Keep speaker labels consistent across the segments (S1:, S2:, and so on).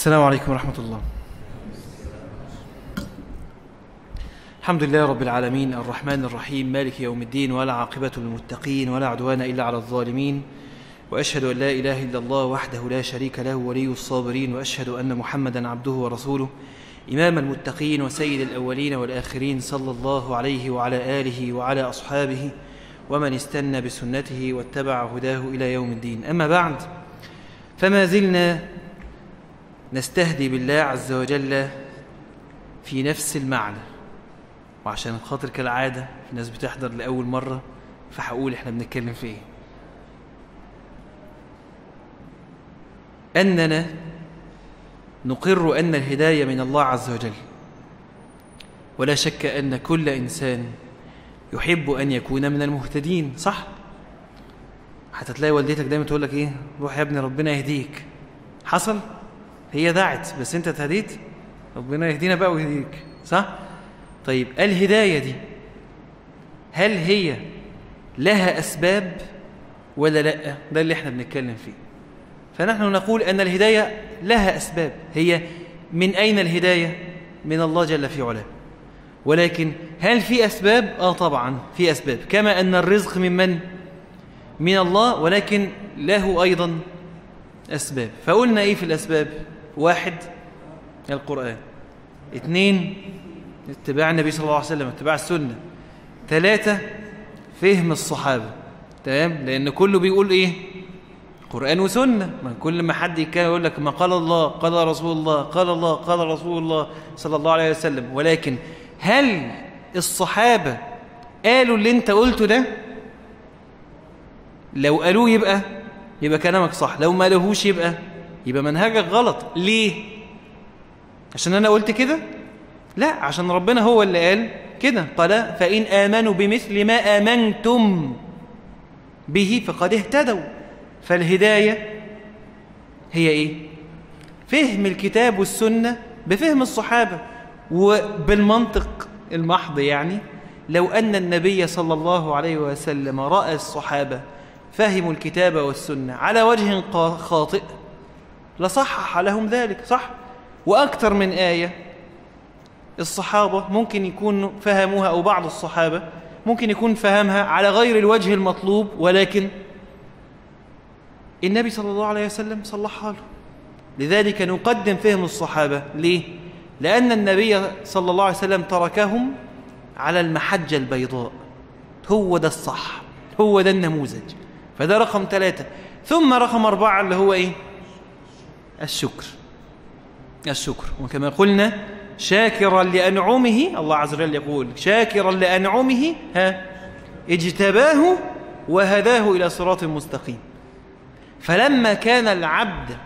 S1: السلام عليكم ورحمة الله. الحمد لله رب العالمين الرحمن الرحيم مالك يوم الدين ولا عاقبة للمتقين ولا عدوان إلا على الظالمين. وأشهد أن لا إله إلا الله وحده لا شريك له ولي الصابرين وأشهد أن محمدا عبده ورسوله. إمام المتقين وسيد الأولين والآخرين صلى الله عليه وعلى آله وعلى أصحابه ومن استنى بسنته واتبع هداه إلى يوم الدين. أما بعد فما زلنا نستهدي بالله عز وجل في نفس المعنى. وعشان خاطر كالعادة في ناس بتحضر لأول مرة فهقول إحنا بنتكلم في إيه. أننا نقر أن الهداية من الله عز وجل. ولا شك أن كل إنسان يحب أن يكون من المهتدين صح؟ حتى تلاقي والدتك دايما تقول لك إيه؟ روح يا ابني ربنا يهديك. حصل؟ هي دعت بس انت اتهديت ربنا يهدينا بقى ويهديك صح؟ طيب الهداية دي هل هي لها أسباب ولا لأ؟ ده اللي إحنا بنتكلم فيه. فنحن نقول أن الهداية لها أسباب. هي من أين الهداية؟ من الله جل في علاه. ولكن هل في أسباب؟ آه طبعا في أسباب. كما أن الرزق من من؟ من الله ولكن له أيضا أسباب. فقلنا إيه في الأسباب؟ واحد القرآن. اثنين اتباع النبي صلى الله عليه وسلم اتباع السنة. ثلاثة فهم الصحابة. تمام؟ لأن كله بيقول إيه؟ قرآن وسنة. ما كل ما حد يتكلم يقول لك ما قال الله قال رسول الله قال الله قال رسول الله صلى الله عليه وسلم. ولكن هل الصحابة قالوا اللي أنت قلته ده؟ لو قالوه يبقى يبقى كلامك صح. لو ما قالوهوش يبقى يبقى منهجك غلط. ليه؟ عشان أنا قلت كده؟ لا عشان ربنا هو اللي قال كده. قال فإن آمنوا بمثل ما آمنتم به فقد اهتدوا. فالهداية هي إيه؟ فهم الكتاب والسنة بفهم الصحابة وبالمنطق المحض يعني. لو أن النبي صلى الله عليه وسلم رأى الصحابة فهموا الكتاب والسنة على وجه خاطئ لصحح لهم ذلك صح؟ وأكثر من آية الصحابة ممكن يكون فهموها أو بعض الصحابة ممكن يكون فهمها على غير الوجه المطلوب ولكن النبي صلى الله عليه وسلم صلحها له. لذلك نقدم فهم الصحابة. ليه؟ لأن النبي صلى الله عليه وسلم تركهم على المحجة البيضاء. هو ده الصح هو ده النموذج. فده رقم ثلاثة. ثم رقم أربعة اللي هو إيه؟ الشكر. الشكر. وكما قلنا شاكرا لأنعمه الله عز وجل يقول شاكرا لأنعمه ها اجتباه وهداه إلى صراط مستقيم. فلما كان العبد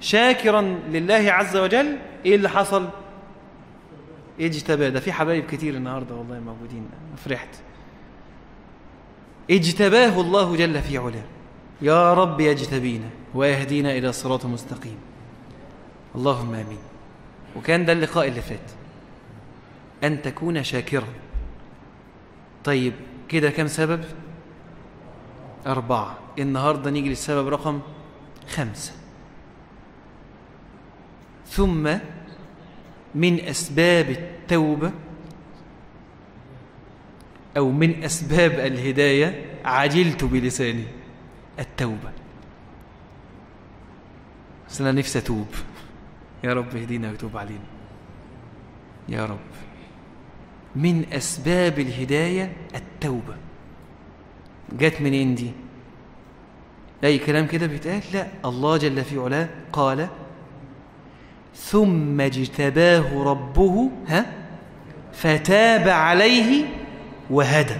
S1: شاكرا لله عز وجل إيه اللي حصل؟ اجتباه. ده في حبايب كتير النهاردة والله موجودين. فرحت. اجتباه الله جل في علاه. يا رب يجتبينا ويهدينا إلى صراط مستقيم. اللهم آمين. وكان ده اللقاء اللي فات. أن تكون شاكرا. طيب كده كم سبب؟ أربعة. النهاردة نيجي للسبب رقم خمسة. ثم من أسباب التوبة أو من أسباب الهداية عجلت بلساني. التوبة. بس أنا نفسي أتوب. يا رب اهدينا وتوب علينا. يا رب. من أسباب الهداية التوبة. جت منين دي؟ أي كلام كده بيتقال؟ لا. الله جل في علاه قال ثم اجتباه ربه ها فتاب عليه وهدى.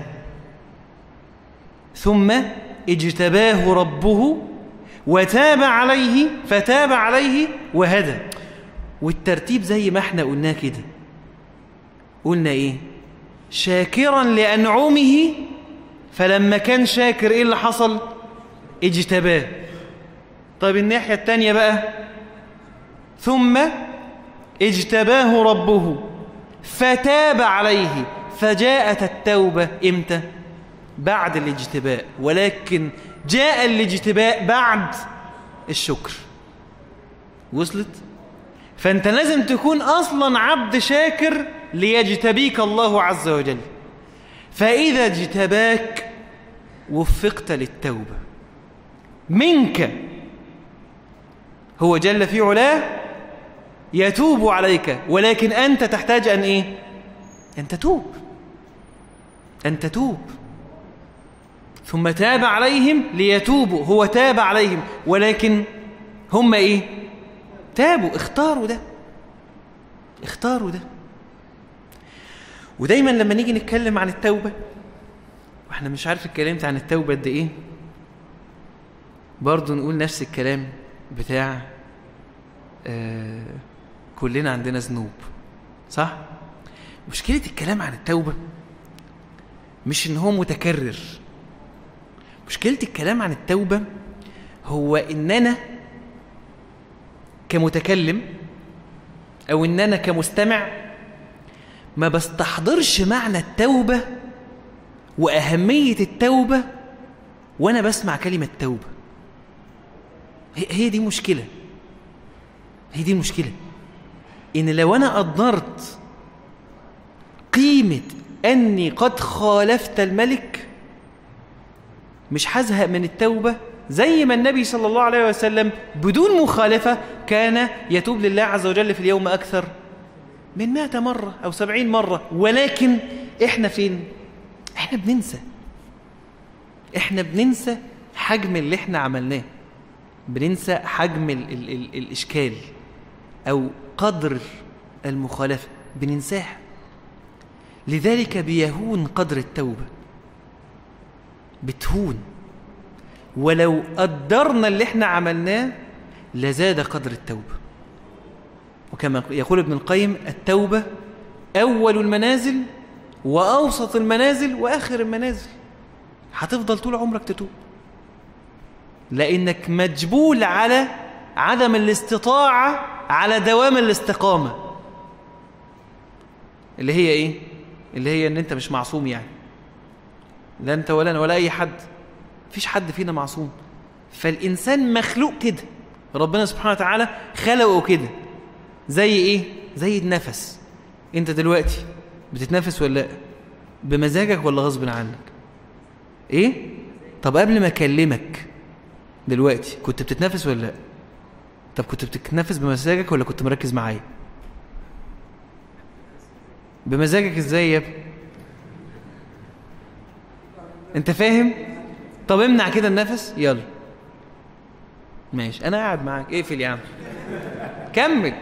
S1: ثم اجتباه ربه وتاب عليه فتاب عليه وهدى. والترتيب زي ما إحنا قلناه كده. قلنا إيه؟ شاكرا لأنعمه فلما كان شاكر إيه اللي حصل؟ اجتباه. طيب الناحية التانية بقى ثم اجتباه ربه فتاب عليه. فجاءت التوبة إمتى؟ بعد الاجتباء ولكن جاء الاجتباء بعد الشكر. وصلت؟ فأنت لازم تكون أصلا عبد شاكر ليجتبيك الله عز وجل. فإذا اجتباك وفقت للتوبة. منك هو جل في علاه يتوب عليك ولكن أنت تحتاج أن إيه؟ أن تتوب. أن تتوب. ثم تاب عليهم ليتوبوا هو تاب عليهم ولكن هم إيه؟ تابوا اختاروا ده. اختاروا ده. ودايما لما نيجي نتكلم عن التوبة وإحنا مش عارف اتكلمت عن التوبة قد إيه برضه نقول نفس الكلام بتاع آه كلنا عندنا ذنوب صح؟ مشكلة الكلام عن التوبة مش إن هو متكرر. مشكلة الكلام عن التوبة هو إن أنا كمتكلم أو إن أنا كمستمع ما بستحضرش معنى التوبة وأهمية التوبة وأنا بسمع كلمة توبة. هي دي مشكلة. هي دي المشكلة إن لو أنا قدرت قيمة أني قد خالفت الملك مش هزهق من التوبة؟ زي ما النبي صلى الله عليه وسلم بدون مخالفة كان يتوب لله عز وجل في اليوم أكثر من مائة مرة أو سبعين مرة. ولكن إحنا فين؟ إحنا بننسى. إحنا بننسى حجم اللي إحنا عملناه. بننسى حجم ال ال ال الإشكال أو قدر المخالفة. بننساها. لذلك بيهون قدر التوبة. بتهون. ولو قدرنا اللي إحنا عملناه لزاد قدر التوبة. وكما يقول ابن القيم التوبة أول المنازل وأوسط المنازل وآخر المنازل. هتفضل طول عمرك تتوب. لأنك مجبول على عدم الاستطاعة على دوام الاستقامة. اللي هي إيه؟ اللي هي أن أنت مش معصوم يعني. لا أنت ولا أنا ولا أي حد فيش حد فينا معصوم فالإنسان مخلوق كده ربنا سبحانه وتعالى خلقه كده زي إيه؟ زي النفس أنت دلوقتي بتتنفس ولا لأ؟ بمزاجك ولا غصب عنك؟ إيه؟ طب قبل ما أكلمك دلوقتي كنت بتتنفس ولا لأ طب كنت بتتنفس بمزاجك ولا كنت مركز معايا بمزاجك إزاي يا ابني انت فاهم؟ طب امنع كده النفس. يلا. ماشي. أنا قاعد معاك. اقفل يا عم. كمل.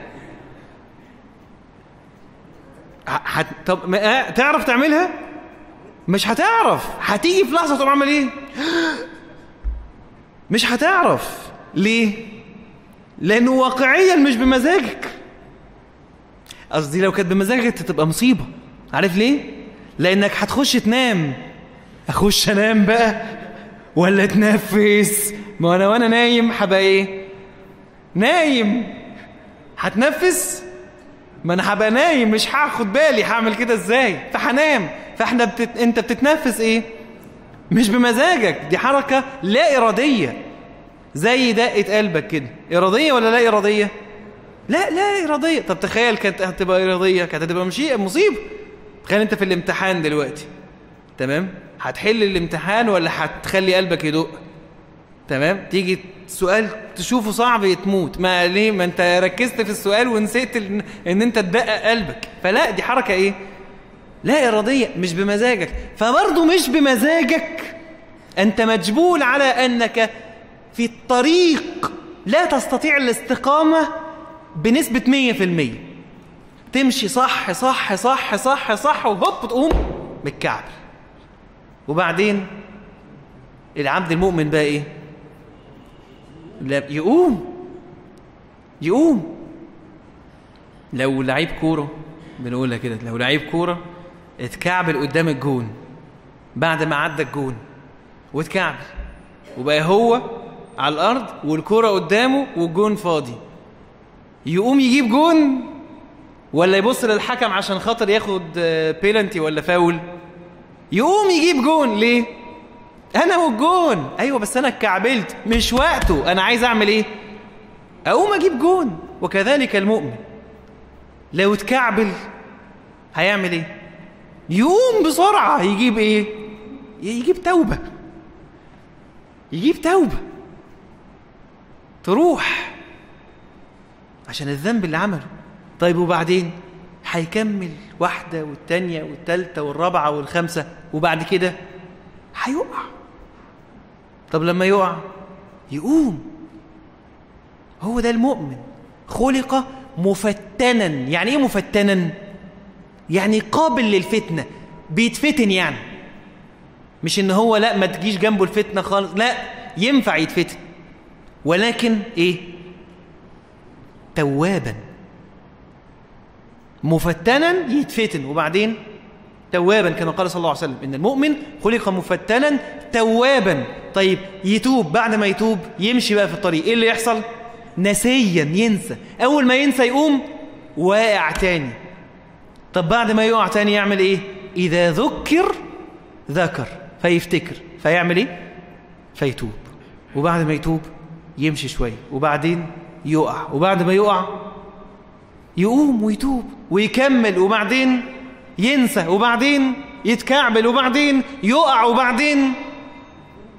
S1: حت... طب ما... تعرف تعملها؟ مش هتعرف. هتيجي في لحظة تقوم عامل إيه؟ مش هتعرف. ليه؟ لأنه واقعيا مش بمزاجك. قصدي لو كانت بمزاجك تبقى مصيبة. عارف ليه؟ لأنك هتخش تنام. أخش أنام بقى ولا تنفس ما أنا وأنا نايم هبقى إيه نايم. هتنفس؟ ما أنا هبقى نايم مش هاخد بالي هعمل كده إزاي؟ فهنام. فإحنا بتت... أنت بتتنفس إيه؟ مش بمزاجك. دي حركة لا إرادية. زي دقة قلبك كده. إرادية ولا لا إرادية؟ لا لا إرادية. طب تخيل كانت هتبقى إرادية كانت هتبقى مشيئة مصيبة. تخيل أنت في الامتحان دلوقتي. تمام؟ هتحل الامتحان ولا هتخلي قلبك يدق؟ تمام؟ تيجي سؤال تشوفه صعب تموت ما ليه؟ ما انت ركزت في السؤال ونسيت ان, إن انت تدقق قلبك. فلا دي حركة إيه؟ لا إرادية مش بمزاجك. فبرضه مش بمزاجك. أنت مجبول على أنك في الطريق لا تستطيع مية في المية. تمشي صح صح صح صح صح وهوب تقوم بالكعب وبعدين العبد المؤمن بقى إيه؟ يقوم. يقوم. لو لعيب كورة بنقولها كده لو لعيب كورة اتكعبل قدام الجون بعد ما عدى الجون واتكعبل وبقى هو على الأرض والكره قدامه والجون فاضي. يقوم يجيب جون ولا يبص للحكم عشان خاطر ياخد بيلنتي ولا فاول يقوم يجيب جون ليه؟ أنا والجون. أيوه بس أنا اتكعبلت. مش وقته. أنا عايز أعمل إيه؟ أقوم أجيب جون. وكذلك المؤمن. لو اتكعبل هيعمل إيه؟ يقوم بسرعة. يجيب إيه؟ يجيب توبة. يجيب توبة. تروح. عشان الذنب اللي عمله. طيب وبعدين؟ هيكمل واحدة والتانية والتالتة والرابعة والخامسة وبعد كده هيقع. طب لما يقع؟ يقوم. هو ده المؤمن. خلق مفتنا. يعني إيه مفتنا؟ يعني قابل للفتنة. بيتفتن يعني. مش إن هو لا ما تجيش جنبه الفتنة خالص. لا ينفع يتفتن. ولكن إيه؟ توابا. مفتنا يتفتن. وبعدين توابا كما قال صلى الله عليه وسلم إن المؤمن خلق مفتنا توابا. طيب يتوب بعد ما يتوب يمشي بقى في الطريق. إيه اللي يحصل؟ نسيا ينسى. أول ما ينسى يقوم واقع تاني. طب بعد ما يقع تاني يعمل إيه؟ إذا ذكر ذكر فيفتكر. فيعمل إيه؟ فيتوب. وبعد ما يتوب يمشي شوية وبعدين يقع. وبعد ما يقع يقوم ويتوب. ويكمل وبعدين ينسى وبعدين يتكعبل وبعدين يقع وبعدين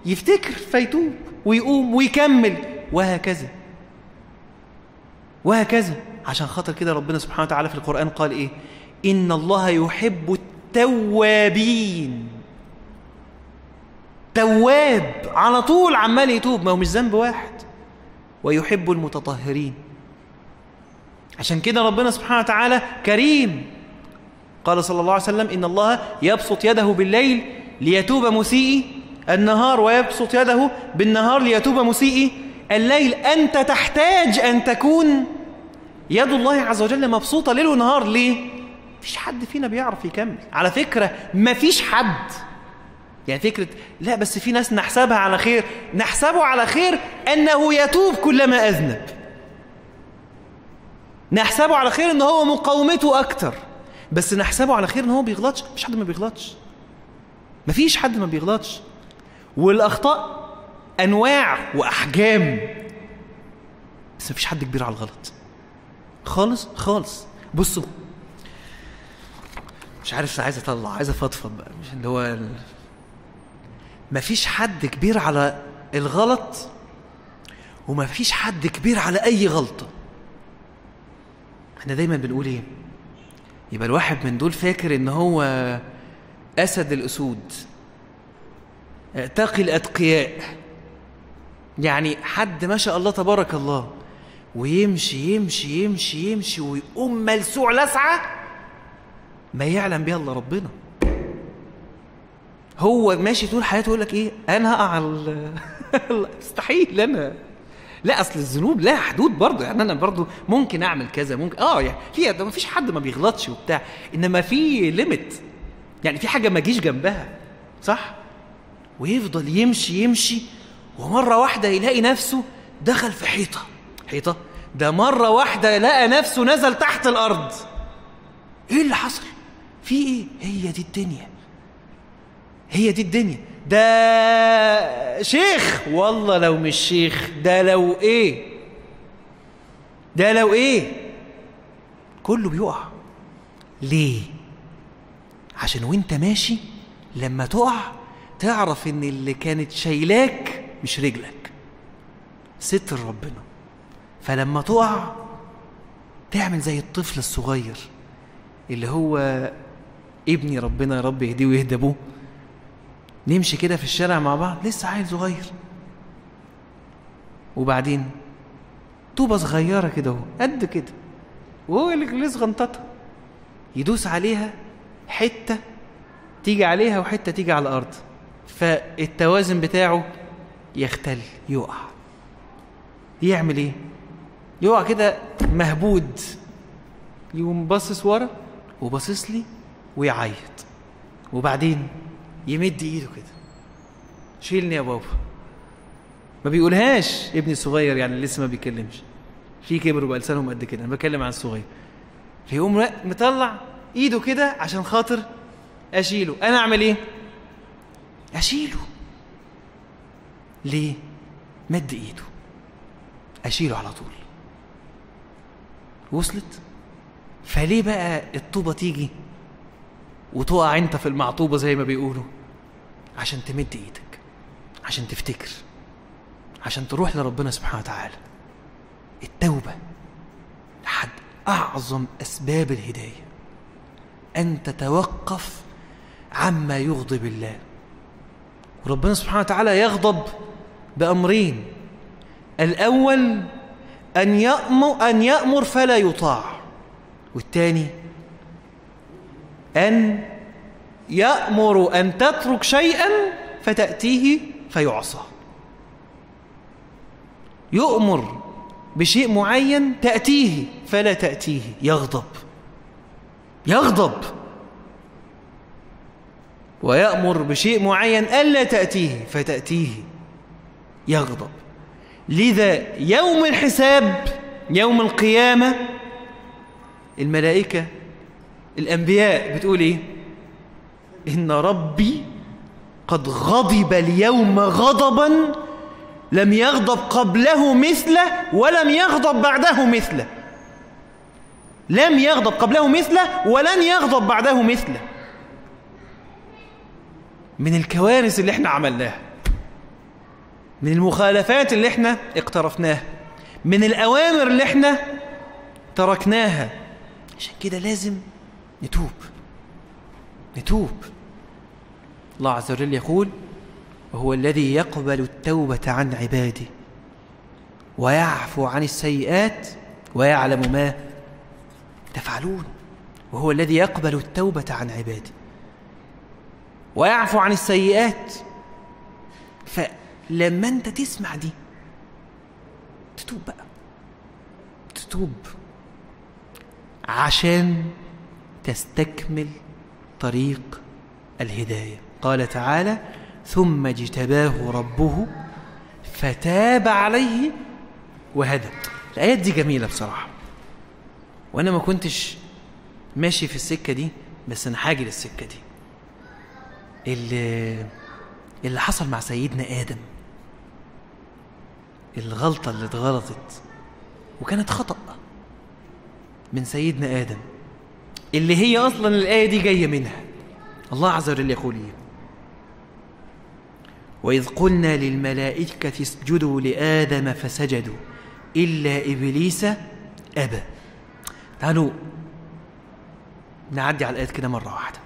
S1: يفتكر فيتوب ويقوم ويكمل. وهكذا وهكذا. عشان خاطر كده ربنا سبحانه وتعالى في القرآن قال إيه؟ إن الله يحب التوابين. تواب على طول عمال يتوب ما هو مش ذنب واحد. ويحب المتطهرين. عشان كده ربنا سبحانه وتعالى كريم. قال صلى الله عليه وسلم إن الله يبسط يده بالليل ليتوب مسيئي النهار ويبسط يده بالنهار ليتوب مسيئي الليل. أنت تحتاج أن تكون يد الله عز وجل مبسوطة ليل ونهار. ليه؟ مفيش حد فينا بيعرف يكمل. على فكرة مفيش حد. يعني فكرة لا بس في ناس نحسبها على خير. نحسبه على خير أنه يتوب كلما أذنب. نحسبه على خير أنه هو مقاومته أكتر. بس نحسبه على خير أنه هو بيغلطش. مفيش حد ما بيغلطش. مفيش حد ما بيغلطش. والأخطاء أنواع وأحجام. بس مفيش حد كبير على الغلط. خالص خالص. بصوا. مش عارف عايز أطلع. عايز أفضفض بقى. مش اللي هو ال... مفيش حد كبير على الغلط ومفيش حد كبير على أي غلطة. إحنا دايما بنقول إيه؟ يبقى الواحد من دول فاكر إن هو أسد الأسود تقي الاتقياء يعني حد ما شاء الله تبارك الله ويمشي يمشي يمشي يمشي ويقوم ملسوع لسعة ما يعلم بها إلا ربنا. هو ماشي طول حياته يقول لك إيه؟ أنا هقع مستحيل أنا. لا أصل الذنوب لها حدود برضه. يعني أنا برضه ممكن أعمل كذا ممكن آه يعني في ما فيش حد ما بيغلطش وبتاع. إنما في ليميت يعني في حاجة ما اجيش جنبها صح؟ ويفضل يمشي يمشي ومرة واحدة يلاقي نفسه دخل في حيطة. حيطة؟ ده مرة واحدة لقى نفسه نزل تحت الأرض. إيه اللي حصل؟ في إيه؟ هي دي الدنيا. هي دي الدنيا. ده شيخ. والله لو مش شيخ ده لو إيه؟ ده لو إيه؟ كله بيقع. ليه؟ عشان وأنت ماشي لما تقع تعرف إن اللي كانت شايلاك مش رجلك. ستر ربنا. فلما تقع تعمل زي الطفل الصغير اللي هو ابني ربنا يا رب يهديه ويهدى ابوه نمشي كده في الشارع مع بعض لسه عيل صغير. وبعدين طوبة صغيرة كده اهو قد كده. وهو اللي لسه غنطتها. يدوس عليها حتة تيجي عليها وحتة تيجي على الأرض. فالتوازن بتاعه يختل يقع. يعمل إيه؟ يقع كده مهبود. يقوم باصص ورا وباصص لي ويعيط. وبعدين يمد ايده كده. شيلني يا بابا. ما بيقولهاش ابني الصغير يعني لسه ما بيتكلمش في كبر بقى لسانهم قد كده. أنا بتكلم عن الصغير. فيقوم مطلع ايده كده عشان خاطر أشيله. أنا أعمل إيه؟ أشيله. ليه؟ مد ايده. أشيله على طول. وصلت؟ فليه بقى الطوبة تيجي وتقع أنت في المعطوبة زي ما بيقولوا؟ عشان تمد إيدك عشان تفتكر عشان تروح لربنا سبحانه وتعالى. التوبة أحد أعظم أسباب الهداية. أن تتوقف عما يغضب الله. وربنا سبحانه وتعالى يغضب بأمرين. الأول أن يأمر, أن يأمر فلا يطاع. والثاني أن يأمر أن تترك شيئا فتأتيه فيعصى. يؤمر بشيء معين تأتيه فلا تأتيه. يغضب. يغضب. ويأمر بشيء معين ألا تأتيه فتأتيه. يغضب. لذا يوم الحساب يوم القيامة الملائكة الأنبياء بتقول إيه؟ إن ربي قد غضب اليوم غضبا لم يغضب قبله مثله ولم يغضب بعده مثله. لم يغضب قبله مثله ولن يغضب بعده مثله. من الكوارث اللي إحنا عملناها من المخالفات اللي إحنا اقترفناها من الأوامر اللي إحنا تركناها. عشان كده لازم نتوب نتوب. الله عز وجل يقول وهو الذي يقبل التوبة عن عباده ويعفو عن السيئات ويعلم ما تفعلون. وهو الذي يقبل التوبة عن عباده ويعفو عن السيئات. فلما انت تسمع دي تتوب بقى. تتوب عشان تستكمل طريق الهداية. قال تعالى ثم اجتباه ربه فتاب عليه وهدى. الآيات دي جميلة بصراحة. وأنا ما كنتش ماشي في السكة دي بس أنا حاجي للسكة دي. اللي, اللي حصل مع سيدنا آدم. الغلطة اللي اتغلطت. وكانت خطأ من سيدنا آدم. اللي هي أصلا الآية دي جاية منها. الله عز وجل يقول إيه؟ وإذ قلنا للملائكة اسجدوا لآدم فسجدوا إلا إبليس أبى تعالوا نعدي على الآيات كده مرة واحدة.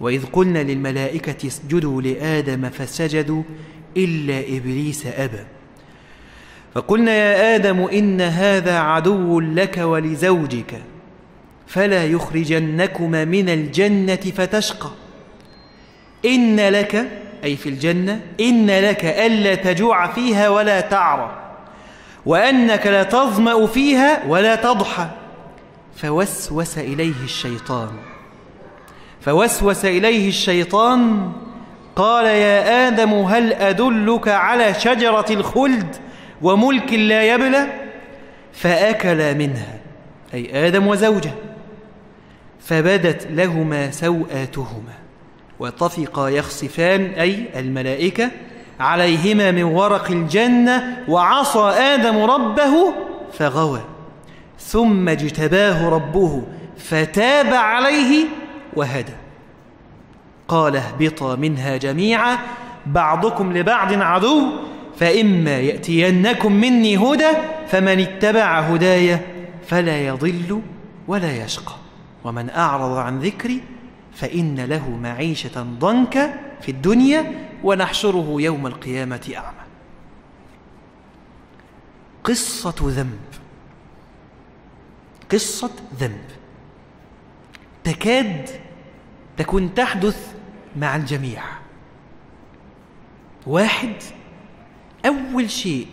S1: وإذ قلنا للملائكة اسجدوا لآدم فسجدوا إلا إبليس أبى فقلنا يا آدم إن هذا عدو لك ولزوجك فلا يخرجنكما من الجنة فتشقى. إن لك أي في الجنة إن لك ألا تجوع فيها ولا تعرى وأنك لا تظمأ فيها ولا تضحى. فوسوس إليه الشيطان. فوسوس إليه الشيطان قال يا آدم هل أدلك على شجرة الخلد وملك لا يبلى؟ فأكل منها أي آدم وزوجه. فبدت لهما سوآتهما وطفقا يخصفان أي الملائكة عليهما من ورق الجنة وعصى آدم ربه فغوى. ثم اجتباه ربه فتاب عليه وهدى. قال اهبطا منها جميعا بعضكم لبعض عدو فإما يأتينكم مني هدى فمن اتبع هداي فلا يضل ولا يشقى. ومن أعرض عن ذكري فإن له معيشة ضنكا في الدنيا ونحشره يوم القيامة أعمى. قصة ذنب. قصة ذنب. تكاد تكون تحدث مع الجميع. واحد أول شيء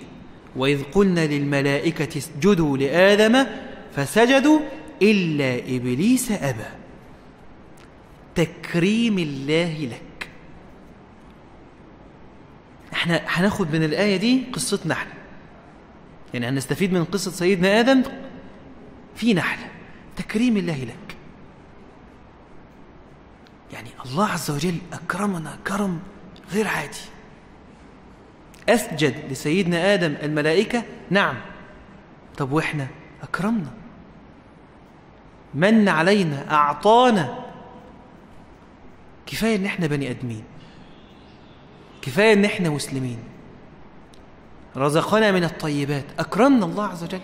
S1: وإذ قلنا للملائكة اسجدوا لآدم فسجدوا إلا إبليس أبى. تكريم الله لك. إحنا هناخد من الآية دي قصتنا إحنا. يعني هنستفيد من قصة سيدنا آدم في نحلة تكريم الله لك. يعني الله عز وجل أكرمنا كرم غير عادي. أسجد لسيدنا آدم الملائكة؟ نعم. طب وإحنا أكرمنا. من علينا أعطانا كفاية إن إحنا بني أدمين. كفاية إن إحنا مسلمين. رزقنا من الطيبات. أكرمنا الله عز وجل.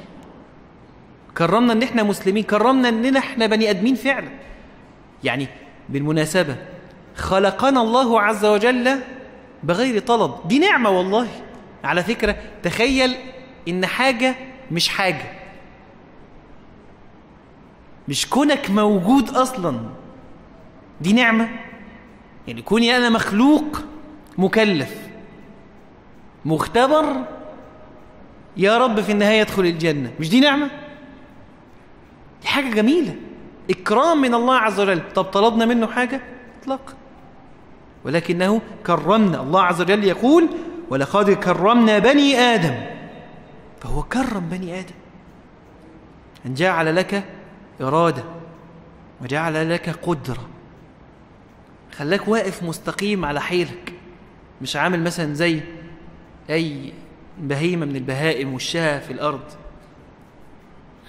S1: كرمنا إن إحنا مسلمين. كرمنا إننا إحنا بني أدمين فعلا. يعني بالمناسبة خلقنا الله عز وجل بغير طلب. دي نعمة والله. على فكرة تخيل إن حاجة مش حاجة. مش كونك موجود أصلا. دي نعمة. يعني كوني أنا مخلوق مكلف مختبر يا رب في النهاية يدخل الجنة. مش دي نعمة؟ دي حاجة جميلة. إكرام من الله عز وجل. طب طلبنا منه حاجة؟ اطلاقا ولكنه كرمنا. الله عز وجل يقول ولقد كرمنا بني آدم. فهو كرم بني آدم. أن جعل لك إرادة وجعل لك قدرة. خلاك واقف مستقيم على حيلك. مش عامل مثلا زي أي بهيمة من البهائم والشاة في الأرض.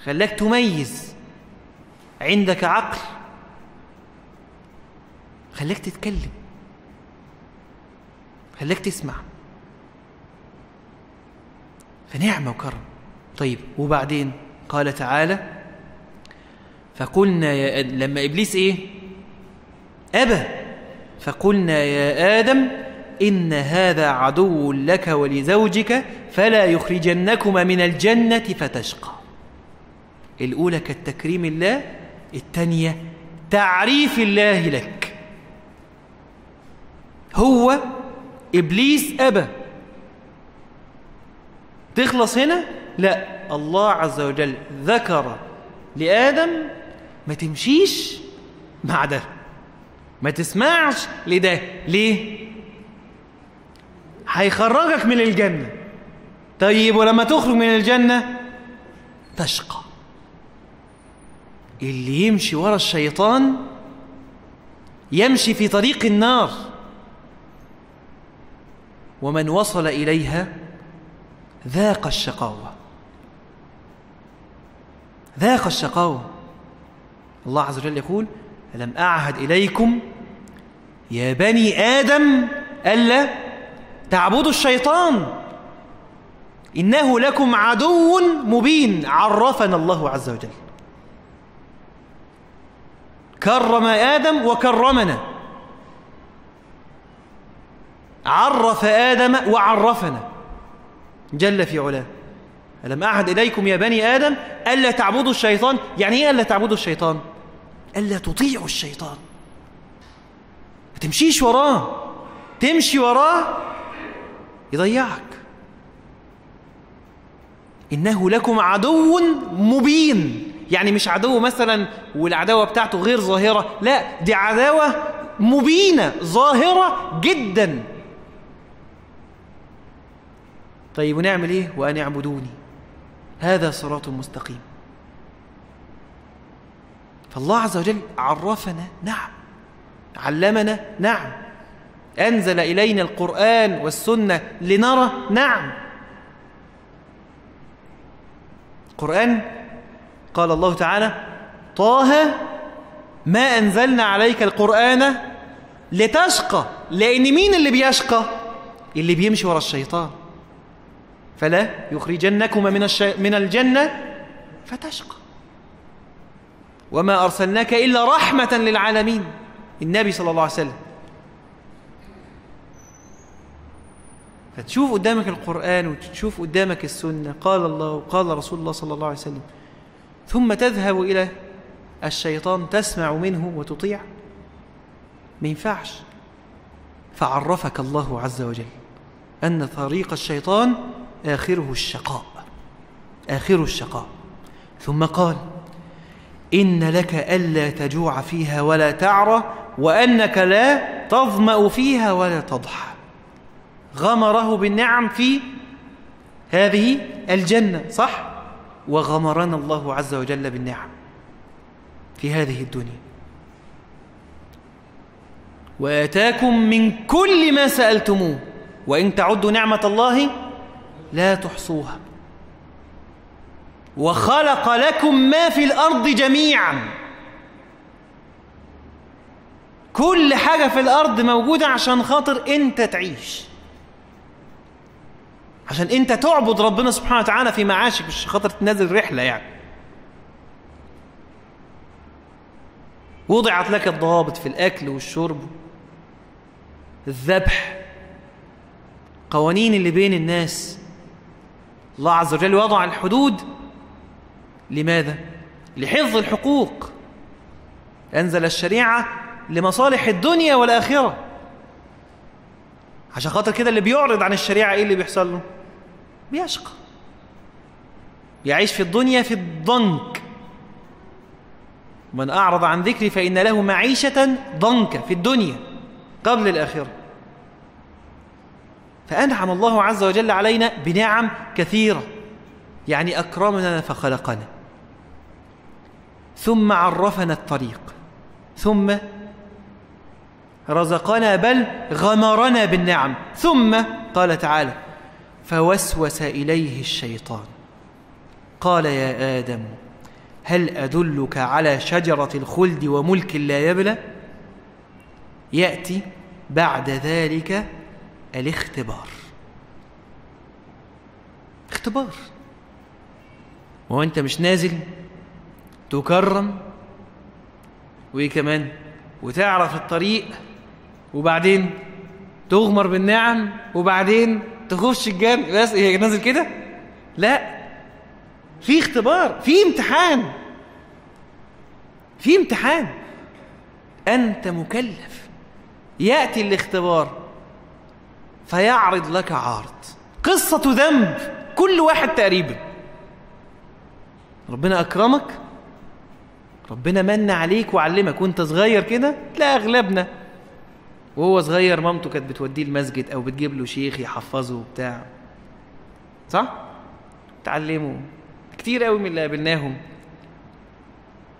S1: خلاك تميز. عندك عقل. خلاك تتكلم. خلاك تسمع. فنعمة وكرم. طيب وبعدين؟ قال تعالى فقلنا يا لما إبليس إيه؟ أبى. فقلنا يا آدم إن هذا عدو لك ولزوجك فلا يخرجنكما من الجنة فتشقى. الأولى كالتكريم الله الثانية تعريف الله لك. هو إبليس أبى. تخلص هنا؟ لا. الله عز وجل ذكر لآدم ما تمشيش مع ده ما تسمعش لده. ليه؟ هيخرجك من الجنة. طيب ولما تخرج من الجنة تشقى. اللي يمشي ورا الشيطان يمشي في طريق النار. ومن وصل إليها ذاق الشقاوة. ذاق الشقاوة. الله عز وجل يقول ألم أعهد إليكم يا بني آدم ألا تعبدوا الشيطان إنه لكم عدو مبين عرفنا الله عز وجل. كرم آدم وكرمنا. عرف آدم وعرفنا. جل في علاه. ألم أعهد إليكم يا بني آدم ألا تعبدوا الشيطان؟ يعني إيه ألا تعبدوا الشيطان؟ ألا تطيعوا الشيطان؟ ما تمشيش وراه. تمشي وراه. يضيعك. إنه لكم عدو مبين. يعني مش عدو مثلا والعداوة بتاعته غير ظاهرة. لا دي عداوة مبينة ظاهرة جدا. طيب ونعمل إيه؟ وأن اعبدوني هذا صراط مستقيم. فالله عز وجل عرفنا نعم علمنا نعم أنزل إلينا القرآن والسنة لنرى نعم. القرآن قال الله تعالى طه ما أنزلنا عليك القرآن لتشقى لأن مين اللي بيشقى؟ اللي بيمشي ورا الشيطان. فلا يخرجنكما من, الش... من الجنة فتشقى. وما أرسلناك إلا رحمة للعالمين. النبي صلى الله عليه وسلم. فتشوف قدامك القرآن وتشوف قدامك السنة. قال الله وقال رسول الله صلى الله عليه وسلم. ثم تذهب إلى الشيطان تسمع منه وتطيع. ما ينفعش. فعرفك الله عز وجل أن طريق الشيطان آخره الشقاء. آخر الشقاء. ثم قال إن لك ألا تجوع فيها ولا تعرى وأنك لا تظمأ فيها ولا تضحى. غمره بالنعم في هذه الجنة صح؟ وغمرنا الله عز وجل بالنعم في هذه الدنيا. وآتاكم من كل ما سألتموه وإن تعدوا نعمة الله لا تحصوها. وخلق لكم ما في الأرض جميعا. كل حاجة في الأرض موجودة عشان خاطر أنت تعيش. عشان أنت تعبد ربنا سبحانه وتعالى في معاشك مش خاطر تنزل رحلة يعني. وضعت لك الضوابط في الأكل والشرب الذبح قوانين اللي بين الناس. الله عز وجل وضع الحدود لماذا؟ لحفظ الحقوق. أنزل الشريعة لمصالح الدنيا والآخرة. عشان خاطر كده اللي بيعرض عن الشريعة إيه اللي بيحصل له؟ بيشقى. يعيش في الدنيا في الضنك. من أعرض عن ذكري فإن له معيشة ضنكا في الدنيا قبل الآخرة. فأنعم الله عز وجل علينا بنعم كثيرة. يعني أكرمنا فخلقنا. ثم عرفنا الطريق. ثم رزقنا بل غمرنا بالنعم. ثم قال تعالى فوسوس إليه الشيطان. قال يا آدم هل أدلك على شجرة الخلد وملك لا يبلى؟ يأتي بعد ذلك الاختبار. اختبار. وهو انت مش نازل؟ تكرم وإيه كمان؟ وتعرف الطريق وبعدين تغمر بالنعم وبعدين تخش الجنة بس هي نازل كده؟ لا. في اختبار في امتحان. في امتحان. أنت مكلف. يأتي الاختبار فيعرض لك عارض قصة ذنب كل واحد تقريبا. ربنا أكرمك. ربنا من عليك وعلمك. وانت صغير كده لا أغلبنا. وهو صغير مامته كانت بتوديه المسجد أو بتجيب له شيخ يحفظه وبتاع. صح؟ تعلمه. كتير قوي من اللي قابلناهم.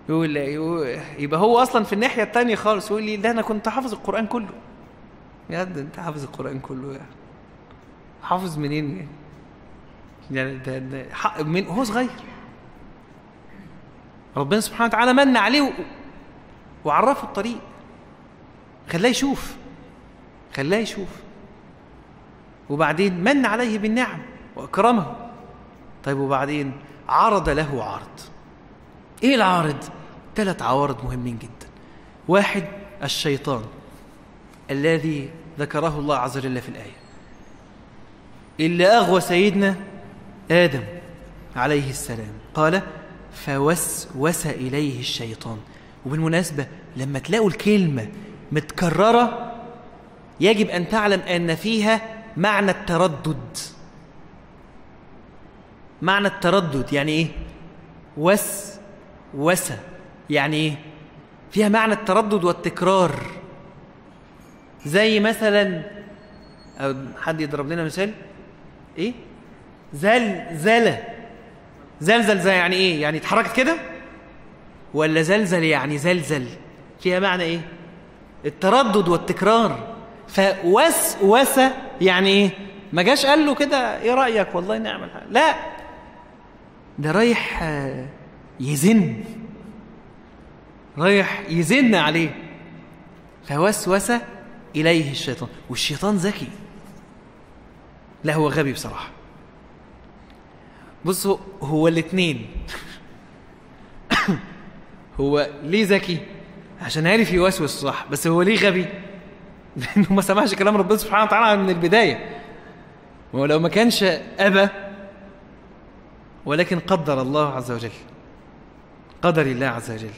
S1: يقول يبقى هو أصلا في الناحية الثانية خالص. يقول لي ده أنا كنت حافظ القرآن كله. ده أنت حافظ القرآن كله يعني حافظ منين يعني؟ يعني ده, ده من هو صغير. ربنا سبحانه وتعالى من عليه وعرفه الطريق. خلاه يشوف خلاه يشوف. وبعدين من عليه بالنعم وأكرمه. طيب وبعدين عرض له عرض. إيه العارض؟ ثلاث عوارض مهمين جدا. واحد الشيطان الذي ذكره الله عز وجل في الآية. اللي أغوى سيدنا آدم عليه السلام. قال فوسوس إليه الشيطان. وبالمناسبة لما تلاقوا الكلمة متكررة يجب أن تعلم أن فيها معنى التردد. معنى التردد يعني إيه؟ وس وس يعني إيه؟ فيها معنى التردد والتكرار. زي مثلا أو حد يضرب لنا مثال؟ إيه؟ زلزلة. زلزل زي يعني إيه؟ يعني اتحركت كده؟ ولا زلزل يعني زلزل؟ فيها معنى إيه؟ التردد والتكرار. فوسوس يعني إيه؟ ما جاش قال له كده إيه رأيك؟ والله نعمل حاجة لا ده رايح يزن. رايح يزن عليه. فوسوس إليه الشيطان. والشيطان ذكي. لا هو غبي بصراحة. بصوا هو الاثنين هو ليه ذكي؟ عشان عارف يوسوس صح بس هو ليه غبي؟ لأنه ما سمعش كلام ربنا سبحانه وتعالى من البداية. هو لو ما كانش أبى ولكن قدر الله عز وجل. قدر الله عز وجل.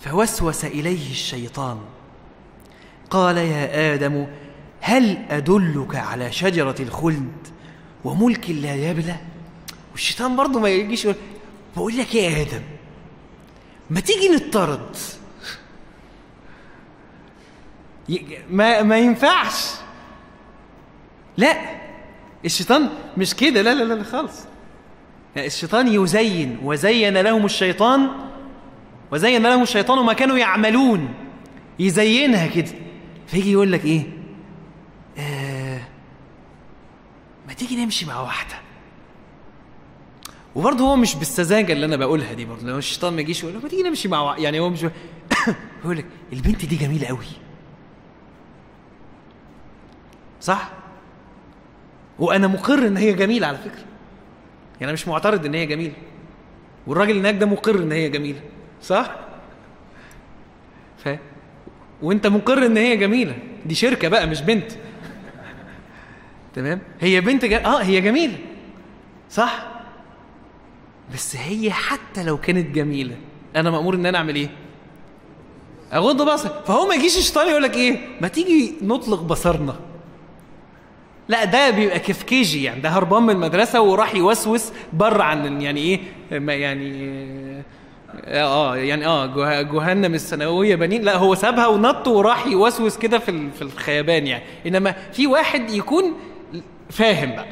S1: فوسوس إليه الشيطان. قال يا آدم هل أدلك على شجرة الخلد وملك لا يبلى؟ والشيطان برضه ما يجيش يقول بقول لك يا آدم؟ ما تيجي نطرد ما ما ينفعش. لا الشيطان مش كده. لا لا لا خالص. الشيطان يزين وزين لهم الشيطان وزين لهم الشيطان ما كانوا يعملون. يزينها كده. فيجي يقول لك إيه؟ آه ما تيجي نمشي مع واحدة. وبرضه هو مش بالسذاجة اللي أنا بقولها دي برضه لو الشيطان ما يجيش يقول لك ما تيجي نمشي مع يعني هو مش يقول لك البنت دي جميلة قوي صح؟ وأنا مقر إن هي جميلة على فكرة. يعني أنا مش معترض إن هي جميلة. والراجل هناك ده مقر إن هي جميلة. صح؟ ف وأنت مقر إن هي جميلة. دي شركة بقى مش بنت. تمام؟ هي بنت جا... آه هي جميلة. صح؟ بس هي حتى لو كانت جميلة أنا مأمور إن أنا أعمل إيه؟ أغض بصر فهو ما يجيش الشيطان يقول لك إيه؟ ما تيجي نطلق بصرنا. لا ده بيبقى كيف كيجي يعني ده هربان من المدرسة وراح يوسوس بره عن يعني إيه؟ ما يعني آه يعني آه جه- جهنم الثانوية بنين. لا هو سابها ونط وراح يوسوس كده في في الخيبان يعني. إنما في واحد يكون فاهم بقى.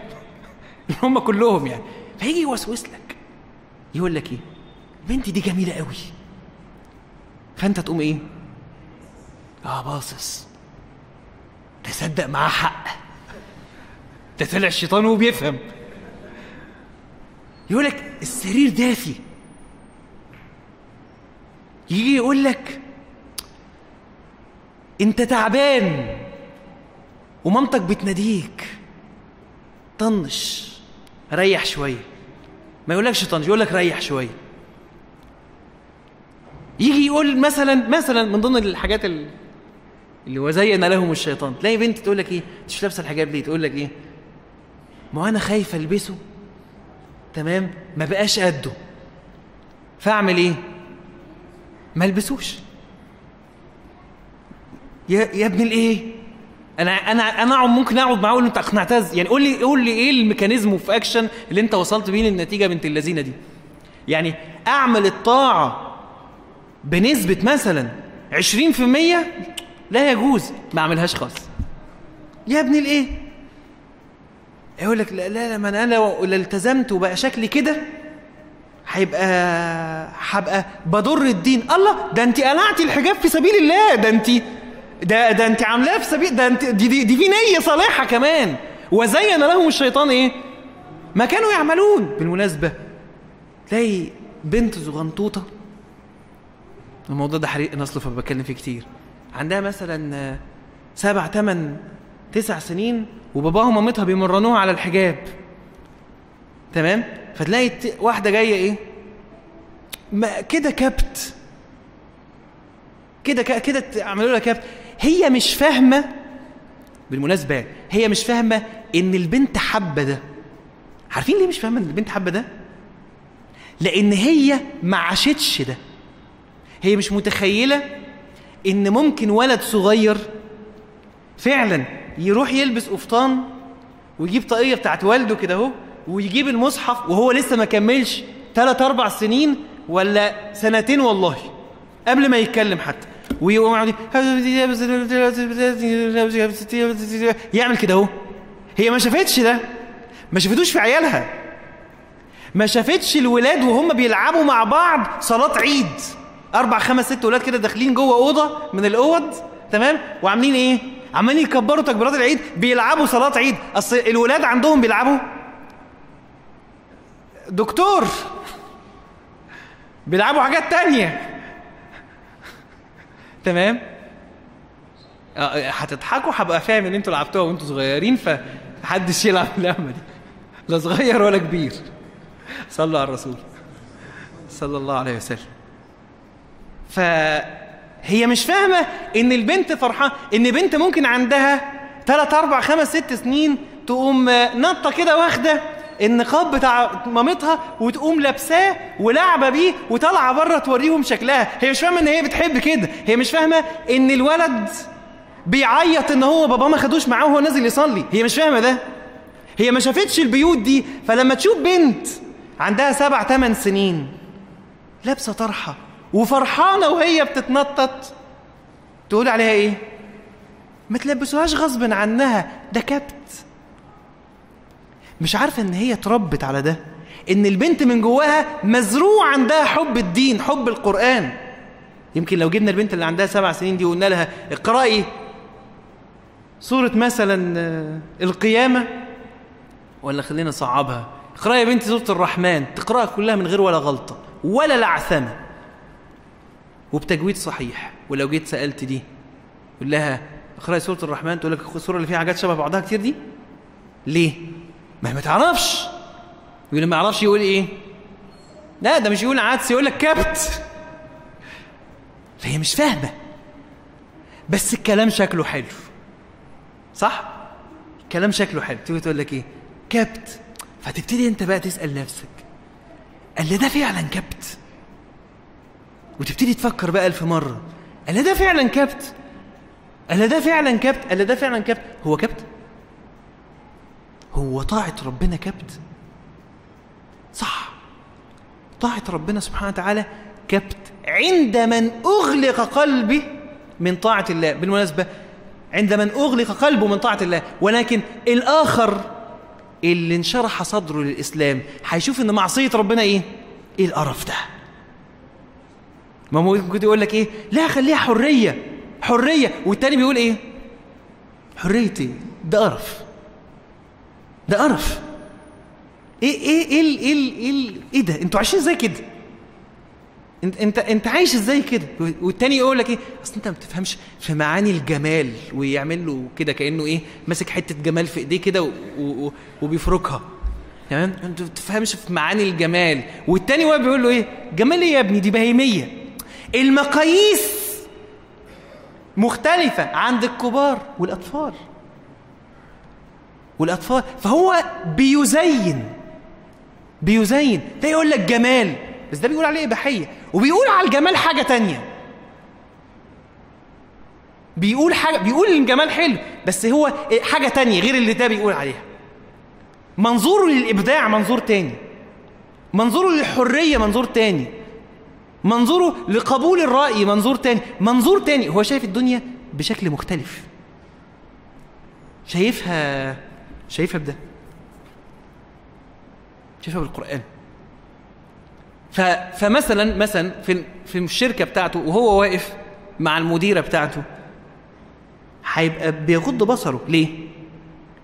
S1: هم كلهم يعني. فيجي يوسوس لك. يقول لك إيه؟ بنتي دي جميلة قوي. فأنت تقوم إيه؟ آه باصص. تصدق معاه حق. ده طلع الشيطان وبيفهم يقول لك السرير دافي. يجي يقول لك أنت تعبان ومامتك بتناديك. طنش ريح شوية. ما يقولكش طنش يقول لك ريح شوية. يجي يقول مثلا مثلا من ضمن الحاجات ال- اللي وزين لهم الشيطان. تلاقي بنت تقول لك إيه؟ "أنت مش لابسة الحجاب ليه تقول لك إيه؟ ما أنا خايفة ألبسه. تمام؟ ما بقاش قده. فأعمل إيه؟ ما ألبسوش. يا يا ابن الإيه؟ أنا أنا أنا ممكن أقعد معاه أقول أنت اقنعتها؟ يعني قول لي قول لي إيه ال mechanism of action اللي أنت وصلت بيه للنتيجة بنت اللذينة دي. يعني أعمل الطاعة بنسبة مثلا 20% لا يجوز. ما أعملهاش خالص. يا ابن الايه يقول لك لا لا ما أنا لو التزمت وبقى شكلي كده هيبقى هبقى بضر الدين. الله ده أنت قلعتي الحجاب في سبيل الله. ده أنت ده ده انت عاملاه في سبيل ده انت دي دي, دي في نيه صالحة كمان. وزين لهم الشيطان إيه؟ ما كانوا يعملون. بالمناسبة تلاقي بنت زغنطوطة. الموضوع ده حريق نصل فبتكلم فيه كتير. عندها مثلا آه، سبع تمن تسع سنين وباباها ومامتها بيمرنوها على الحجاب. تمام؟ فتلاقي واحدة جاية إيه؟ ما كده كبت. كده كده عملوا لها كبت. هي مش فاهمة بالمناسبة هي مش فاهمة إن البنت حابة ده. عارفين ليه مش فاهمة إن البنت حابة ده؟ لأن هي ما عاشتش ده. هي مش متخيلة إن ممكن ولد صغير فعلا يروح يلبس قفطان ويجيب طاقية بتاعت والده كده أهو ويجيب المصحف وهو لسه ما كملش ثلاث أربع سنين ولا سنتين والله قبل ما يتكلم حتى. ويقوم يعمل كده اهو. هي ما شافتش ده. ما شافتوش في عيالها. ما شافتش الولاد وهم بيلعبوا مع بعض صلاة عيد. أربع خمس ست ولاد كده داخلين جوه أوضة من الأوض. تمام؟ وعاملين إيه؟ عمالين يكبروا تكبيرات العيد. بيلعبوا صلاة عيد. أصل الولاد عندهم بيلعبوا. دكتور. بيلعبوا حاجات تانية. تمام؟ آه، هتضحكوا هبقى فاهم ان أنتوا لعبتوها وانتوا صغيرين فمحدش يلعب اللعبة دي. لا صغير ولا كبير. صلوا على الرسول. صلى الله عليه وسلم. فهي مش فاهمة إن البنت فرحانة إن بنت ممكن عندها ثلاث أربع خمس ست سنين تقوم نطة كده واخدة النقاب بتاع مامتها وتقوم لابساه ولعبة بيه وطالعة بره توريهم شكلها. هي مش فاهمة إن هي بتحب كده. هي مش فاهمة إن الولد بيعيط إن هو باباه ما خدوش معاه وهو نازل يصلي. هي مش فاهمة ده. هي ما شافتش البيوت دي. فلما تشوف بنت عندها سبع ثمان سنين لابسة طرحة وفرحانة وهي بتتنطط تقول عليها إيه؟ ما تلبسوهاش غصب عنها. ده كبت. مش عارفة إن هي اتربت على ده. إن البنت من جواها مزروع عندها حب الدين حب القرآن. يمكن لو جبنا البنت اللي عندها سبع سنين دي وقلنا لها اقرأي سورة مثلا آه، القيامة ولا خلينا نصعبها. اقرأي يا بنتي سورة الرحمن تقرأها كلها من غير ولا غلطة ولا لعثمة وبتجويد صحيح. ولو جيت سألت دي قول لها اقرأي سورة الرحمن تقول لك السورة اللي فيها حاجات شبه بعضها كتير دي؟ ليه؟ ما ما تعرفش. يقول ما يعرفش يقول إيه؟ لا ده مش يقول عدس يقول لك كبت. فهي مش فاهمة. بس الكلام شكله حلو. صح؟ الكلام شكله حلو. تيجي تقول لك إيه؟ كبت. فتبتدي أنت بقى تسأل نفسك قال ده فعلا كبت؟ وتبتدي تفكر بقى ألف مرة قال ده فعلا كبت؟ قال ده فعلا كبت؟ قال ده فعلا كبت؟ هو كبت؟ هو طاعة ربنا كبت صح طاعة ربنا سبحانه وتعالى كبت عند من أغلق قلبه من طاعة الله بالمناسبة عند من أغلق قلبه من طاعة الله ولكن الآخر اللي انشرح صدره للإسلام هيشوف إن معصية ربنا إيه؟ إيه القرف ده؟ ما ممكن يقول لك إيه؟ لا خليها حرية حرية والتاني بيقول إيه؟ حرية إيه؟ ده قرف ده قرف. إيه إيه إيه إيه إيه إيه ده؟ أنتوا عايشين إزاي كده؟ انت انت انت عايش إزاي كده؟ والتاني يقول لك إيه؟ أصل أنت ما بتفهمش في معاني الجمال ويعمل له كده كأنه إيه؟ ماسك حتة جمال في إيديه كده وبيفركها. تمام؟ أنت ما بتفهمش في معاني الجمال. والتاني واقف بيقول له إيه؟ جمال إيه يا ابني؟ دي بهيمية. المقاييس مختلفة عند الكبار والأطفال. والأطفال فهو بيزين بيزين. ده يقول لك جمال بس ده بيقول عليه إباحية. وبيقول على الجمال حاجة تانية. بيقول حاجة بيقول الجمال حلو بس هو حاجة تانية غير اللي ده بيقول عليها. منظوره للإبداع منظور تاني. منظوره للحرية منظور تاني. منظوره لقبول الرأي منظور تاني. منظور تاني هو شايف الدنيا بشكل مختلف. شايفها شايفها بده شايفها بالقرآن. فمثلا مثلا في في الشركة بتاعته وهو واقف مع المديرة بتاعته هيبقى بيغض بصره ليه؟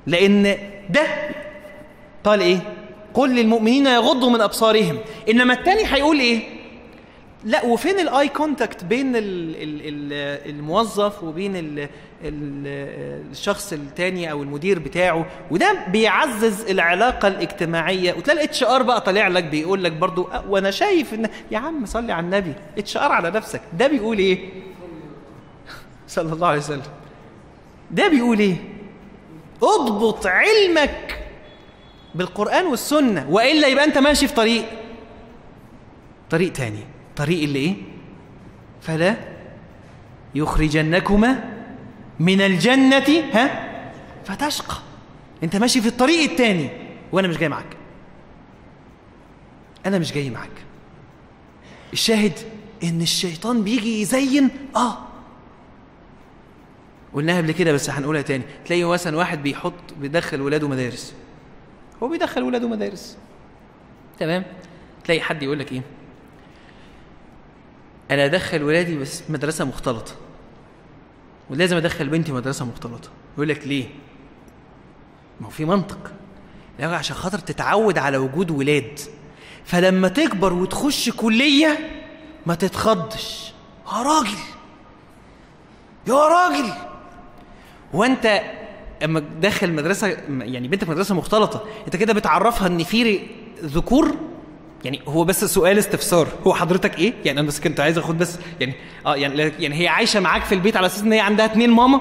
S1: لأن ده قال إيه؟ قل للمؤمنين يغضوا من أبصارهم إنما التاني هيقول إيه؟ لا وفين ال eye contact بين ال ال ال الموظف وبين ال ال الشخص التاني أو المدير بتاعه؟ وده بيعزز العلاقة الاجتماعية. وتلاقي ال HR بقى طالع لك بيقول لك برضو أه وأنا شايف ان يا عم صلي على النبي HR على نفسك. ده بيقول إيه؟ صلى الله عليه وسلم. ده بيقول إيه؟ اضبط علمك بالقرآن والسنة وإلا يبقى أنت ماشي في طريق طريق تاني. طريق اللي إيه فلا يخرجنكما من الجنة ها؟ فتشقى. أنت ماشي في الطريق التاني وأنا مش جاي معاك. أنا مش جاي معاك. الشاهد إن الشيطان بيجي يزين. آه. قلناها قبل كده بس هنقولها تاني. تلاقي مثلا واحد بيحط بيدخل ولاده مدارس. هو بيدخل ولاده مدارس. تمام؟ تلاقي حد يقول لك إيه؟ أنا أدخل ولادي بس مدرسة مختلطة. ولازم أدخل بنتي مدرسة مختلطة. يقول لك ليه؟ ما هو في منطق. لو عشان خاطر تتعود على وجود ولاد. فلما تكبر وتخش كلية ما تتخضش. يا راجل! يا راجل! وأنت أما تدخل مدرسة يعني بنتك مدرسة مختلطة أنت كده بتعرفها إن في ذكور يعني هو بس سؤال استفسار. هو حضرتك إيه؟ يعني أنا بس كنت عايز أخد بس يعني آه يعني يعني هي عايشة معاك في البيت على أساس إن هي عندها اتنين ماما؟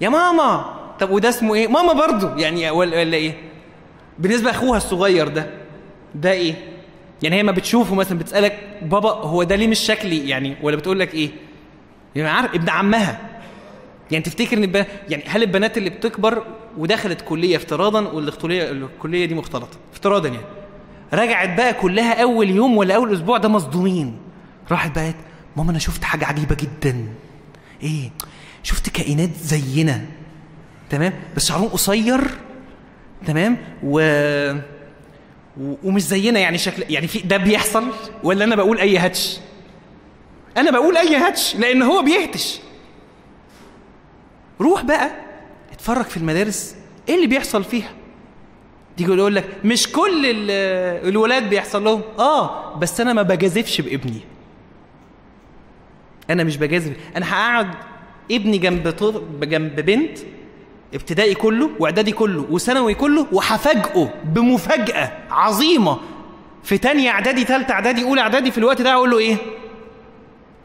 S1: يا ماما! طب وده اسمه إيه؟ ماما برضو! يعني ولا, ولا إيه؟ بالنسبة لأخوها الصغير ده ده إيه؟ يعني هي ما بتشوفه مثلا بتسألك بابا هو ده ليه مش شكلي؟ يعني ولا بتقول لك إيه؟ يعني عارف ابن عمها. يعني تفتكر إن. يعني هل البنات اللي بتكبر ودخلت كلية افتراضا والكليه الكلية دي مختلطه افتراضا يعني. رجعت بقى كلها أول يوم ولا أول أسبوع ده مصدومين. راحت بقى ماما أنا شفت حاجة عجيبة جدا. إيه؟ شفت كائنات زينا. تمام؟ بس شعرهم قصير. تمام؟ و... و... ومش زينا يعني شكل يعني في ده بيحصل ولا أنا بقول أي هاتش أنا بقول أي هاتش لأن هو بيهتش. روح بقى اتفرج في المدارس. إيه اللي بيحصل فيها؟ تيجي يقول لك مش كل الولاد بيحصل لهم. آه بس أنا ما بجازفش بابني. أنا مش بجازف. أنا هقعد ابني جنب طر- جنب بنت ابتدائي كله وإعدادي كله وثانوي كله وهفاجئه بمفاجأة عظيمة. في تانية إعدادي تالتة إعدادي أولى إعدادي في الوقت ده أقول له إيه؟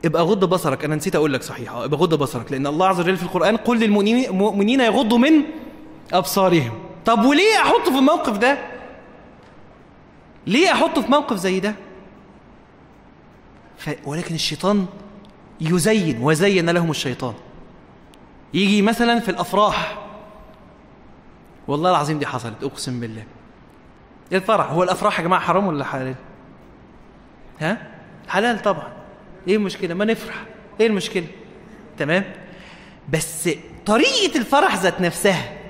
S1: ابقى غض بصرك. أنا نسيت أقول لك صحيح. آه ابقى غض بصرك. لأن الله عز وجل في القرآن قل للمؤمنين يغضوا من أبصارهم. طب وليه أحطه في الموقف ده؟ ليه أحطه في موقف زي ده؟ ف... ولكن الشيطان يزين وزين لهم الشيطان. يجي مثلا في الأفراح. والله العظيم دي حصلت أقسم بالله. الفرح؟ هو الأفراح يا جماعة حرام ولا حلال؟ ها؟ حلال طبعا. إيه المشكلة؟ ما نفرح. إيه المشكلة؟ تمام؟ بس طريقة الفرح ذات نفسها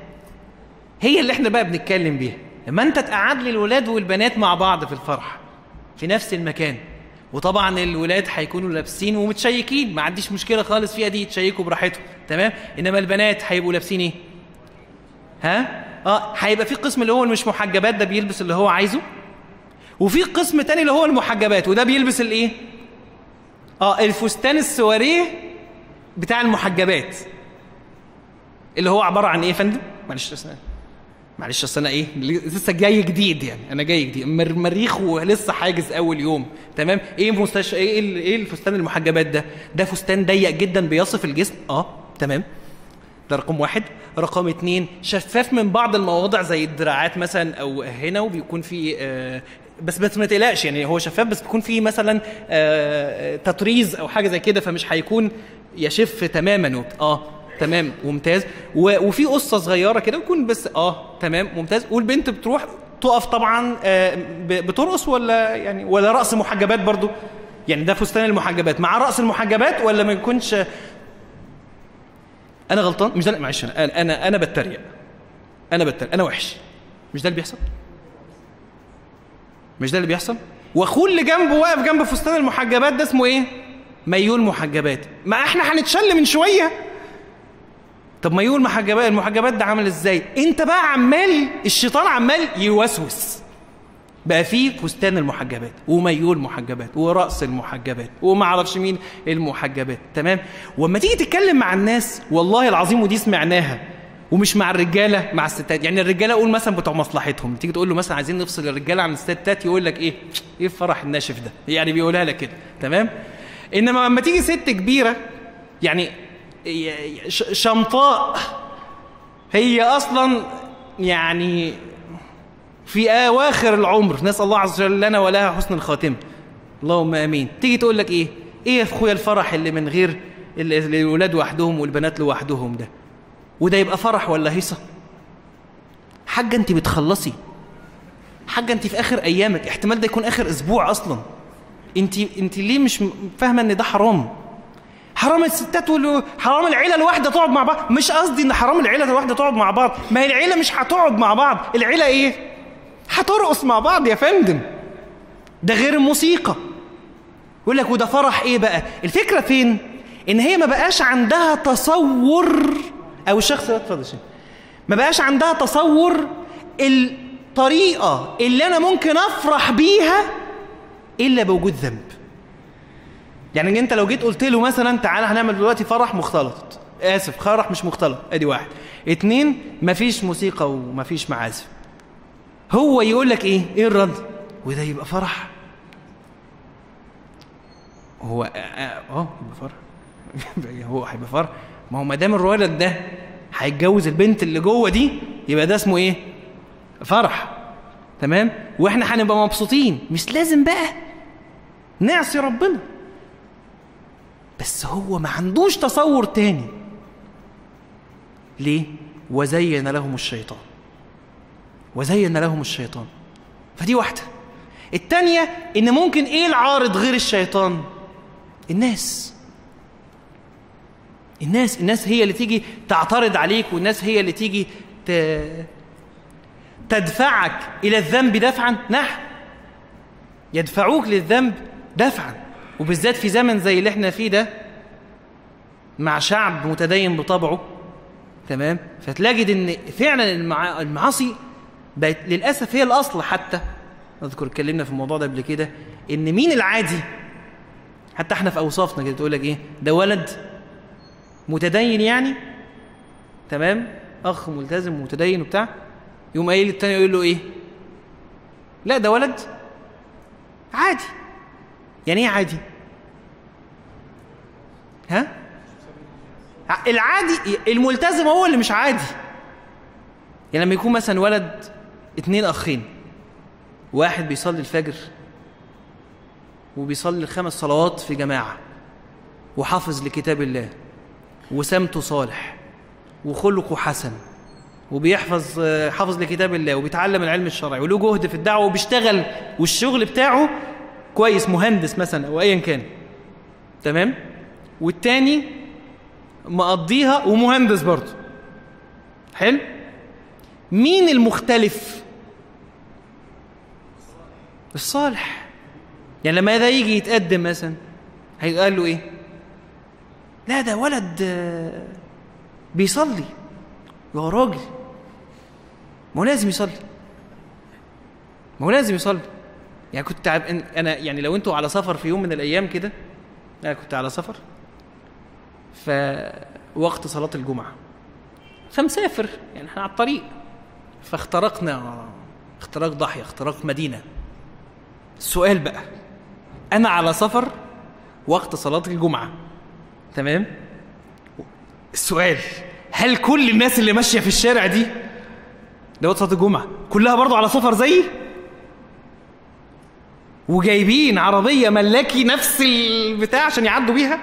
S1: هي اللي إحنا بقى بنتكلم بيها. لما انت تقعد لي الولاد والبنات مع بعض في الفرح في نفس المكان وطبعا الولاد هيكونوا لابسين ومتشيكين ما عنديش مشكلة خالص فيها دي يتشيكوا براحتهم تمام؟ إنما البنات هيبقوا لابسين إيه؟ ها؟ آه هيبقى في قسم اللي هو مش محجبات ده بيلبس اللي هو عايزه وفي قسم تاني اللي هو المحجبات وده بيلبس الايه آه الفستان السواريه بتاع المحجبات اللي هو عبارة عن إيه يا فندم؟ معلش معلش اصل أنا إيه لسه جاي جديد يعني أنا جاي جديد. مر- مريخ ولسه حاجز أول يوم تمام؟ إيه مستشفى إيه إيه الفستان المحجبات ده؟ ده فستان ضيق جدا بيصف الجسم. آه تمام. ده رقم واحد. رقم اتنين شفاف من بعض المواضع زي الدراعات مثلا أو هنا وبيكون في آه بس بس ما تقلقش يعني هو شفاف بس بيكون فيه مثلا آه تطريز أو حاجة زي كده فمش هيكون يشف تماما. آه. تمام ممتاز. وفي قصة صغيرة كده ويكون بس آه تمام ممتاز. والبنت بتروح تقف طبعا آه بترقص ولا يعني ولا رقص محجبات برضو؟ يعني ده فستان المحجبات. مع رقص المحجبات ولا ما يكونش؟ أنا غلطان؟ مش ده معلش أنا أنا أنا بتريق. أنا بتريق. أنا وحش. مش ده اللي بيحصل؟ مش ده اللي بيحصل؟ واخوه اللي جنبه واقف جنب فستان المحجبات ده اسمه إيه؟ ميول محجبات. ما إحنا هنتشل من شوية. طب ميول محجبات المحجبات ده عامل إزاي؟ أنت بقى عمال الشيطان عمال يوسوس. بقى فيه فستان المحجبات وميول محجبات ورأس المحجبات وما أعرفش مين المحجبات تمام؟ وأما تيجي تتكلم مع الناس والله العظيم ودي سمعناها. ومش مع الرجالة مع الستات. يعني الرجالة أقول مثلا بتوع مصلحتهم. تيجي تقول له مثلا عايزين نفصل الرجالة عن الستات يقول لك إيه؟ إيه الفرح الناشف ده؟ يعني بيقولها لك كده تمام؟ إنما لما تيجي ست كبيرة يعني شمطاء هي أصلا يعني في أواخر العمر نسأل الله عز وجل لنا ولها حسن الخاتمة. اللهم آمين. تيجي تقول لك إيه؟ إيه يا أخويا الفرح اللي من غير ال- ال- الولاد وحدهم والبنات لوحدهم ده؟ وده يبقى فرح ولا هيصة؟ حاجة أنت بتخلصي. حاجة أنت في آخر أيامك. احتمال ده يكون آخر أسبوع أصلا. انت أنت ليه مش فاهمة إن ده حرام؟ حرام الستات وال... حرام العيلة الواحدة تقعد مع بعض. مش قصدي إن حرام العيلة الواحدة تقعد مع بعض. ما هي العيلة مش هتقعد مع بعض. العيلة إيه؟ هترقص مع بعض يا فندم. ده غير الموسيقى. يقول لك وده فرح إيه بقى؟ الفكرة فين؟ إن هي ما بقاش عندها تصور أو الشخص ده اتفضل. ما بقاش عندها تصور الطريقة اللي أنا ممكن أفرح بيها إلا بوجود ذنب. يعني أنت لو جيت قلت له مثلا تعالى هنعمل دلوقتي فرح مختلط. آسف فرح مش مختلط. أدي واحد. اتنين مفيش موسيقى ومفيش معازف. هو يقول لك إيه؟ إيه الرد؟ وده يبقى فرح. هو آه آه، يبقى فرح. هو هيبقى فرح. ما هو ما دام الولد ده هيتجوز البنت اللي جوه دي يبقى ده اسمه إيه؟ فرح. تمام؟ وإحنا هنبقى مبسوطين. مش لازم بقى. نعصي ربنا. بس هو ما عندوش تصور تاني. ليه؟ وزين لهم الشيطان. وزين لهم الشيطان. فدي واحدة. التانية إن ممكن إيه العارض غير الشيطان؟ الناس. الناس الناس هي اللي تيجي تعترض عليك والناس هي اللي تيجي ت... تدفعك إلى الذنب دفعا. نعم يدفعوك للذنب دفعا. وبالذات في زمن زي اللي إحنا فيه ده مع شعب متدين بطبعه تمام؟ فتلاقي إن فعلا المع... المعاصي بقت للأسف هي الأصل حتى. أذكر اتكلمنا في الموضوع ده قبل كده إن مين العادي؟ حتى إحنا في أوصافنا كده تقول لك إيه؟ ده ولد متدين يعني تمام؟ أخ ملتزم متدين وبتاع يقوم قايل التاني يقول له إيه؟ لا ده ولد عادي. يعني إيه عادي؟ ها؟ العادي الملتزم هو اللي مش عادي. يعني لما يكون مثلا ولد اتنين أخين واحد بيصلي الفجر وبيصلي الخمس صلوات في جماعة وحافظ لكتاب الله وسمته صالح وخلقه حسن وبيحفظ حافظ لكتاب الله وبيتعلم العلم الشرعي وله جهد في الدعوة وبيشتغل والشغل بتاعه كويس مهندس مثلا أو أيا كان. تمام؟ والتاني مقضيها ومهندس برضه. حلو؟ مين المختلف؟ الصالح. يعني لما ده يجي يتقدم مثلا هيقال له إيه؟ لا ده ولد بيصلي. يا راجل. ما هو لازم يصلي. ما هو لازم يصلي. يعني كنت. أنا يعني لو أنتوا على سفر في يوم من الأيام كده أنا كنت على سفر. فوقت صلاة الجمعة. فمسافر يعني إحنا على الطريق. فاخترقنا اختراق ضاحيه اختراق مدينة. السؤال بقى أنا على سفر وقت صلاة الجمعة تمام؟ السؤال هل كل الناس اللي ماشية في الشارع دي ده وقت صلاة الجمعة كلها برضو على سفر زيي؟ وجايبين عربية ملاكي نفس البتاع عشان يعدوا بيها؟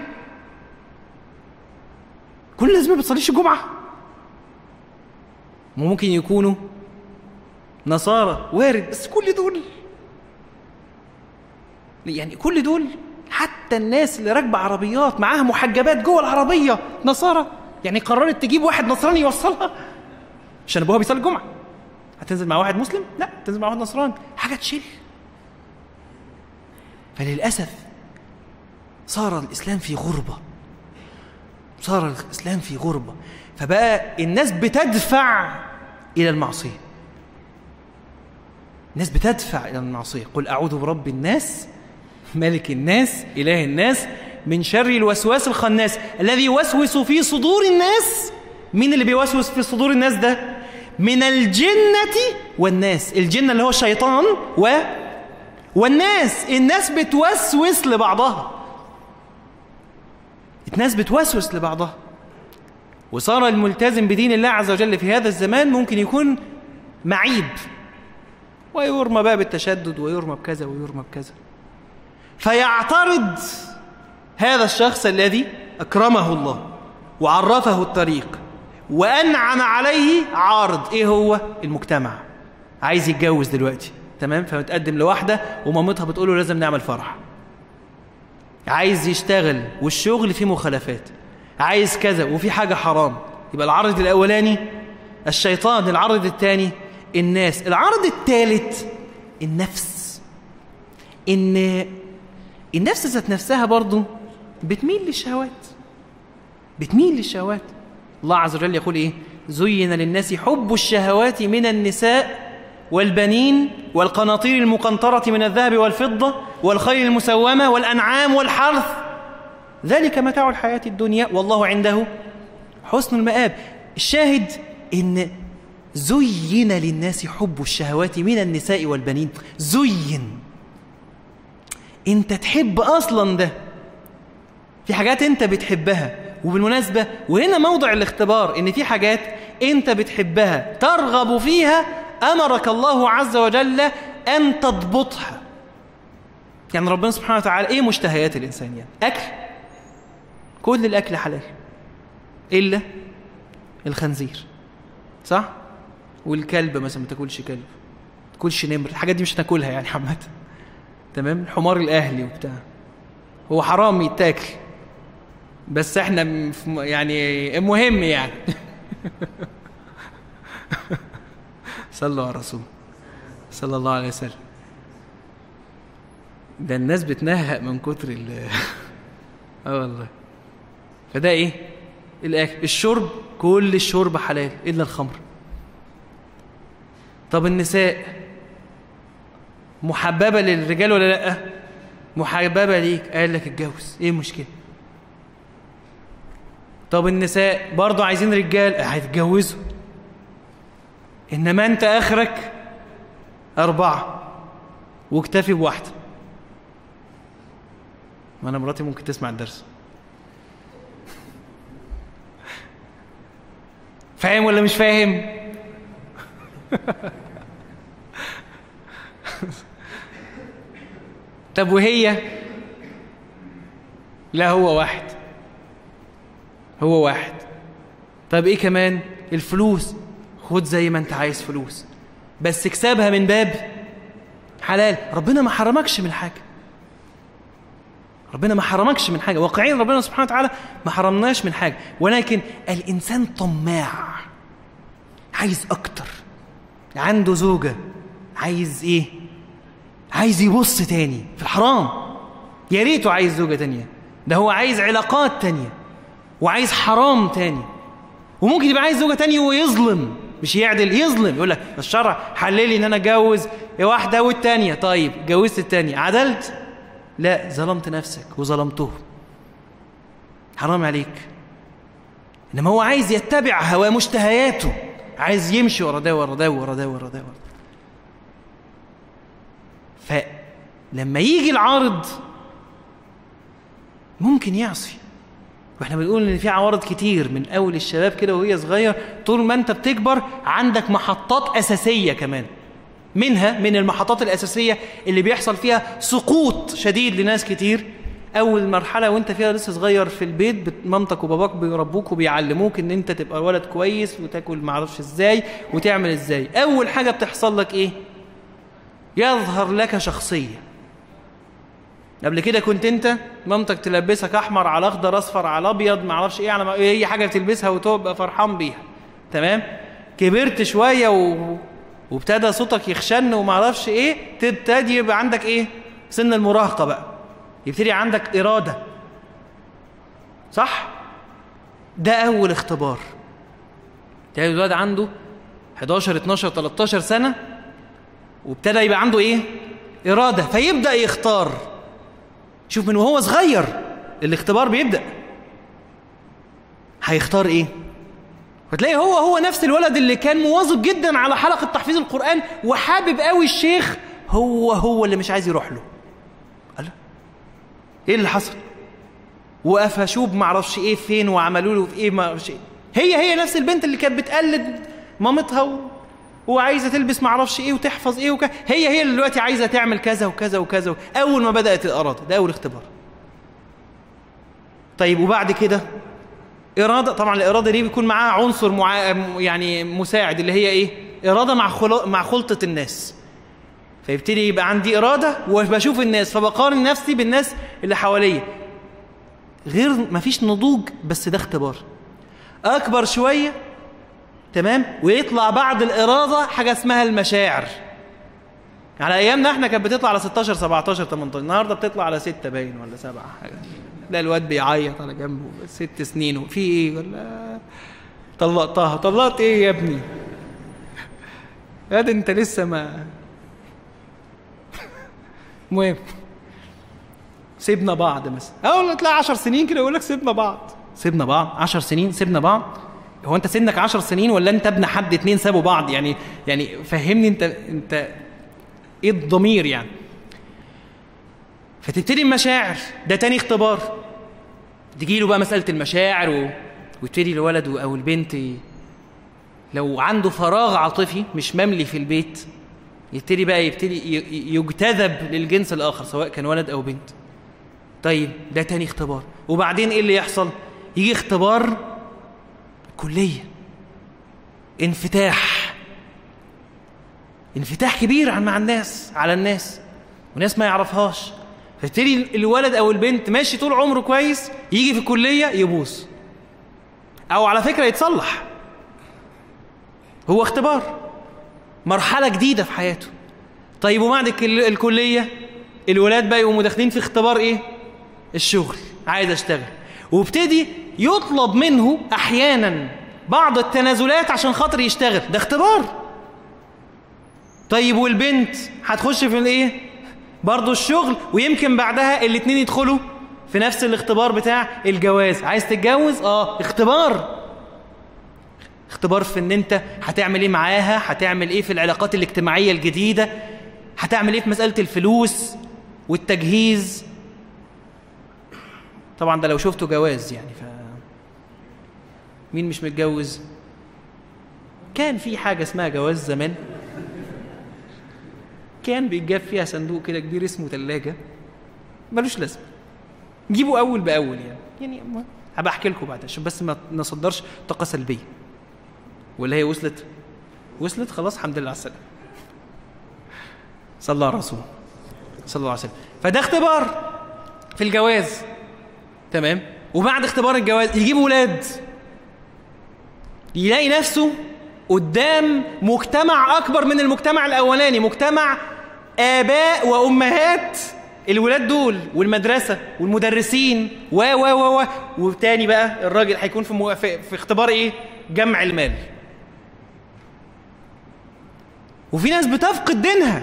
S1: كل الناس ما بتصليش الجمعة. ممكن يكونوا نصارى وارد. بس كل دول. يعني كل دول حتى الناس اللي راكبة عربيات معاها محجبات جوه العربية نصارى. يعني قررت تجيب واحد نصراني يوصلها. عشان أبوها بيصلي الجمعة. هتنزل مع واحد مسلم؟ لا تنزل مع واحد نصراني. حاجة تشيل. فللأسف صار الإسلام في غربة. صار الإسلام في غربة فبقى الناس بتدفع إلى المعصية. الناس بتدفع إلى المعصية. قل أعوذ برب الناس ملك الناس إله الناس من شر الوسواس الخناس الذي يوسوس في صدور الناس. مين اللي بيوسوس في صدور الناس ده؟ من الجنة والناس. الجنة اللي هو الشيطان و والناس. الناس بتوسوس لبعضها. الناس بتوسوس لبعضها. وصار الملتزم بدين الله عز وجل في هذا الزمان ممكن يكون معيب. ويرمى بقى بالتشدد ويرمى بكذا ويرمى بكذا. فيعترض هذا الشخص الذي أكرمه الله وعرفه الطريق وأنعم عليه عارض. إيه هو؟ المجتمع. عايز يتجوز دلوقتي. تمام؟ فمتقدم لواحدة ومامتها بتقول له لازم نعمل فرح. عايز يشتغل والشغل فيه مخالفات عايز كذا وفي حاجة حرام. يبقى العرض الأولاني الشيطان العرض الثاني الناس. العرض الثالث النفس. إن النفس ذات نفسها برضو بتميل للشهوات بتميل للشهوات. الله عز وجل يقول إيه؟ زين للناس حب الشهوات من النساء والبنين والقناطير المقنطرة من الذهب والفضة والخيل المسومة والأنعام والحرث. ذلك متاع الحياة الدنيا والله عنده حسن المآب. الشاهد إن زين للناس حب الشهوات من النساء والبنين. زين. أنت تحب أصلا ده. في حاجات أنت بتحبها وبالمناسبة وهنا موضع الاختبار إن في حاجات أنت بتحبها ترغب فيها أمرك الله عز وجل أن تضبطها. يعني ربنا سبحانه وتعالى إيه مشتهيات الانسان يعني أكل. كل الأكل حلال. إلا الخنزير. صح؟ والكلب مثلا ما تاكلش كلب. ما تاكلش نمر. الحاجات دي مش هتاكلها يعني عامة. تمام؟ الحمار الأهلي وبتاع. هو حرام يتاكل. بس إحنا يعني المهم يعني. صلوا على الرسول صلى الله عليه وسلم. ده الناس بتنهق من كتر ال آه والله. فده إيه؟ الأكل. الشرب. كل الشرب حلال إلا الخمر. طب النساء محببة للرجال ولا لأ؟ محببة ليك. قال لك اتجوز. إيه المشكلة؟ طب النساء برضو عايزين رجال؟ هيتجوزوا. إنما أنت آخرك أربعة واكتفي بواحدة. ما أنا مراتي ممكن تسمع الدرس. فاهم ولا مش فاهم؟ طب وهي؟ لا هو واحد. هو واحد. طب إيه كمان؟ الفلوس. خد زي ما انت عايز فلوس. بس اكسبها من باب حلال. ربنا ما حرمكش من حاجة. ربنا ما حرمكش من حاجة. واقعيا ربنا سبحانه وتعالى ما حرمناش من حاجة. ولكن الإنسان طماع. عايز أكتر. عنده زوجة. عايز إيه؟ عايز يبص تاني في الحرام. يا ريته عايز زوجة تانية. ده هو عايز علاقات تانية. وعايز حرام تاني. وممكن يبقى عايز زوجة تانية ويظلم. مش يعدل يظلم يقول لك الشرع حلل لي إن أنا أتجوز واحدة والتانية. طيب جوزت التانية عدلت؟ لا ظلمت نفسك وظلمته. حرام عليك. إنما هو عايز يتبع هواه مشتهياته عايز يمشي ورا ده ورا ده ورا ده ورا ده فلما يجي العارض ممكن يعصي. وإحنا بنقول إن في عوارض كتير من أول الشباب كده وهي صغير طول ما أنت بتكبر عندك محطات أساسية كمان. منها من المحطات الأساسية اللي بيحصل فيها سقوط شديد لناس كتير. أول مرحلة وأنت فيها لسه صغير في البيت مامتك وباباك بيربوك وبيعلموك إن أنت تبقى ولد كويس وتاكل معرفش إزاي وتعمل إزاي. أول حاجة بتحصل لك إيه؟ يظهر لك شخصية. قبل كده كنت انت مامتك تلبسك أحمر على أخضر أصفر على أبيض ما أعرفش إيه على اي حاجة تلبسها وتبقى فرحان بيها. تمام؟ كبرت شوية و... وابتدى صوتك يخشن وما أعرفش إيه تبتدي يبقى عندك إيه؟ سن المراهقة بقى. يبتدي عندك إرادة. صح؟ ده أول اختبار. تلاقي الولاد عنده 11 12 13 سنة وابتدى يبقى عنده إيه؟ إرادة فيبدأ يختار. شوف من وهو صغير الاختبار بيبدأ. هيختار إيه؟ فتلاقي هو هو نفس الولد اللي كان مواظب جدا على حلقة تحفيظ القرآن وحابب قوي الشيخ هو هو اللي مش عايز يروح له. قال إيه اللي حصل؟ وقفشوه معرفش إيه فين وعملوا له إيه ما إيه. هي هي نفس البنت اللي كانت بتقلد مامتها. وعايزة تلبس معرفش إيه وتحفظ إيه وكذا هي هي اللي دلوقتي عايزة تعمل كذا وكذا وكذا أول ما بدأت الإرادة ده أول اختبار. طيب وبعد كده؟ إرادة طبعا الإرادة دي بيكون معاها عنصر مع... يعني مساعد اللي هي إيه؟ إرادة مع. مع خلطة الناس. فيبتدي يبقى عندي إرادة وبشوف الناس فبقارن نفسي بالناس اللي حواليا. غير مفيش نضوج بس ده اختبار. أكبر شوية تمام؟ ويطلع بعد الإرادة حاجة اسمها المشاعر. على أيامنا إحنا كانت بتطلع على 16 17 18 النهارده بتطلع على 6 باين ولا 7 حاجة. لا الواد بيعيط على جنبه ست سنين وفي إيه؟ ولا؟ طلقتها. طلقت إيه يا ابني؟ يا ده أنت لسه ما المهم سيبنا بعض مثلا. أول تلاقي 10 سنين كده يقول لك سيبنا بعض. سيبنا بعض. 10 سنين سيبنا بعض. هو انت سنك 10 سنين ولا انت ابن حد اتنين سابوا بعض؟ يعني يعني فهمني انت انت إيه الضمير يعني؟ فتبتدي المشاعر ده تاني اختبار. تجي له بقى مسألة المشاعر و... ويبتدي الولد أو البنت لو عنده فراغ عاطفي مش مملي في البيت يبتدي بقى يبتدي يجتذب للجنس الآخر سواء كان ولد أو بنت. طيب ده تاني اختبار. وبعدين إيه اللي يحصل؟ يجي اختبار كلية. انفتاح. انفتاح كبير مع الناس على الناس. وناس ما يعرفهاش. فيبتدي الولد أو البنت ماشي طول عمره كويس يجي في الكلية يبوظ أو على فكرة يتصلح. هو اختبار. مرحلة جديدة في حياته. طيب وبعد الكلية؟ الولاد بقى يقوموا داخلين في اختبار إيه؟ الشغل. عايز أشتغل. وابتدي يطلب منه أحيانا بعض التنازلات عشان خاطر يشتغل. ده اختبار. طيب والبنت هتخش في الإيه؟ برضه الشغل ويمكن بعدها الاثنين يدخلوا في نفس الاختبار بتاع الجواز. عايز تتجوز؟ آه اختبار. اختبار في إن أنت هتعمل إيه معاها؟ هتعمل إيه في العلاقات الاجتماعية الجديدة؟ هتعمل إيه في مسألة الفلوس والتجهيز؟ طبعا ده لو شفته جواز يعني ف مين مش متجوز؟ كان في حاجة اسمها جواز زمان كان بيتجاب فيها صندوق كده كبير اسمه ثلاجة ملوش لازمة. جيبوا أول بأول يعني. يعني هبقى أحكي لكم بعد عشان بس ما نصدرش طاقة سلبية. ولا هي وصلت؟ وصلت خلاص الحمد لله على السلامة. صلى الله على رسول صلى الله عليه وسلم. فده اختبار في الجواز. تمام وبعد اختبار الجواز يجيب ولاد يلاقي نفسه قدام مجتمع أكبر من المجتمع الأولاني مجتمع آباء وأمهات الولاد دول والمدرسة والمدرسين و و و و وتاني بقى الراجل هيكون في. في في اختبار إيه؟ جمع المال. وفي ناس بتفقد دينها.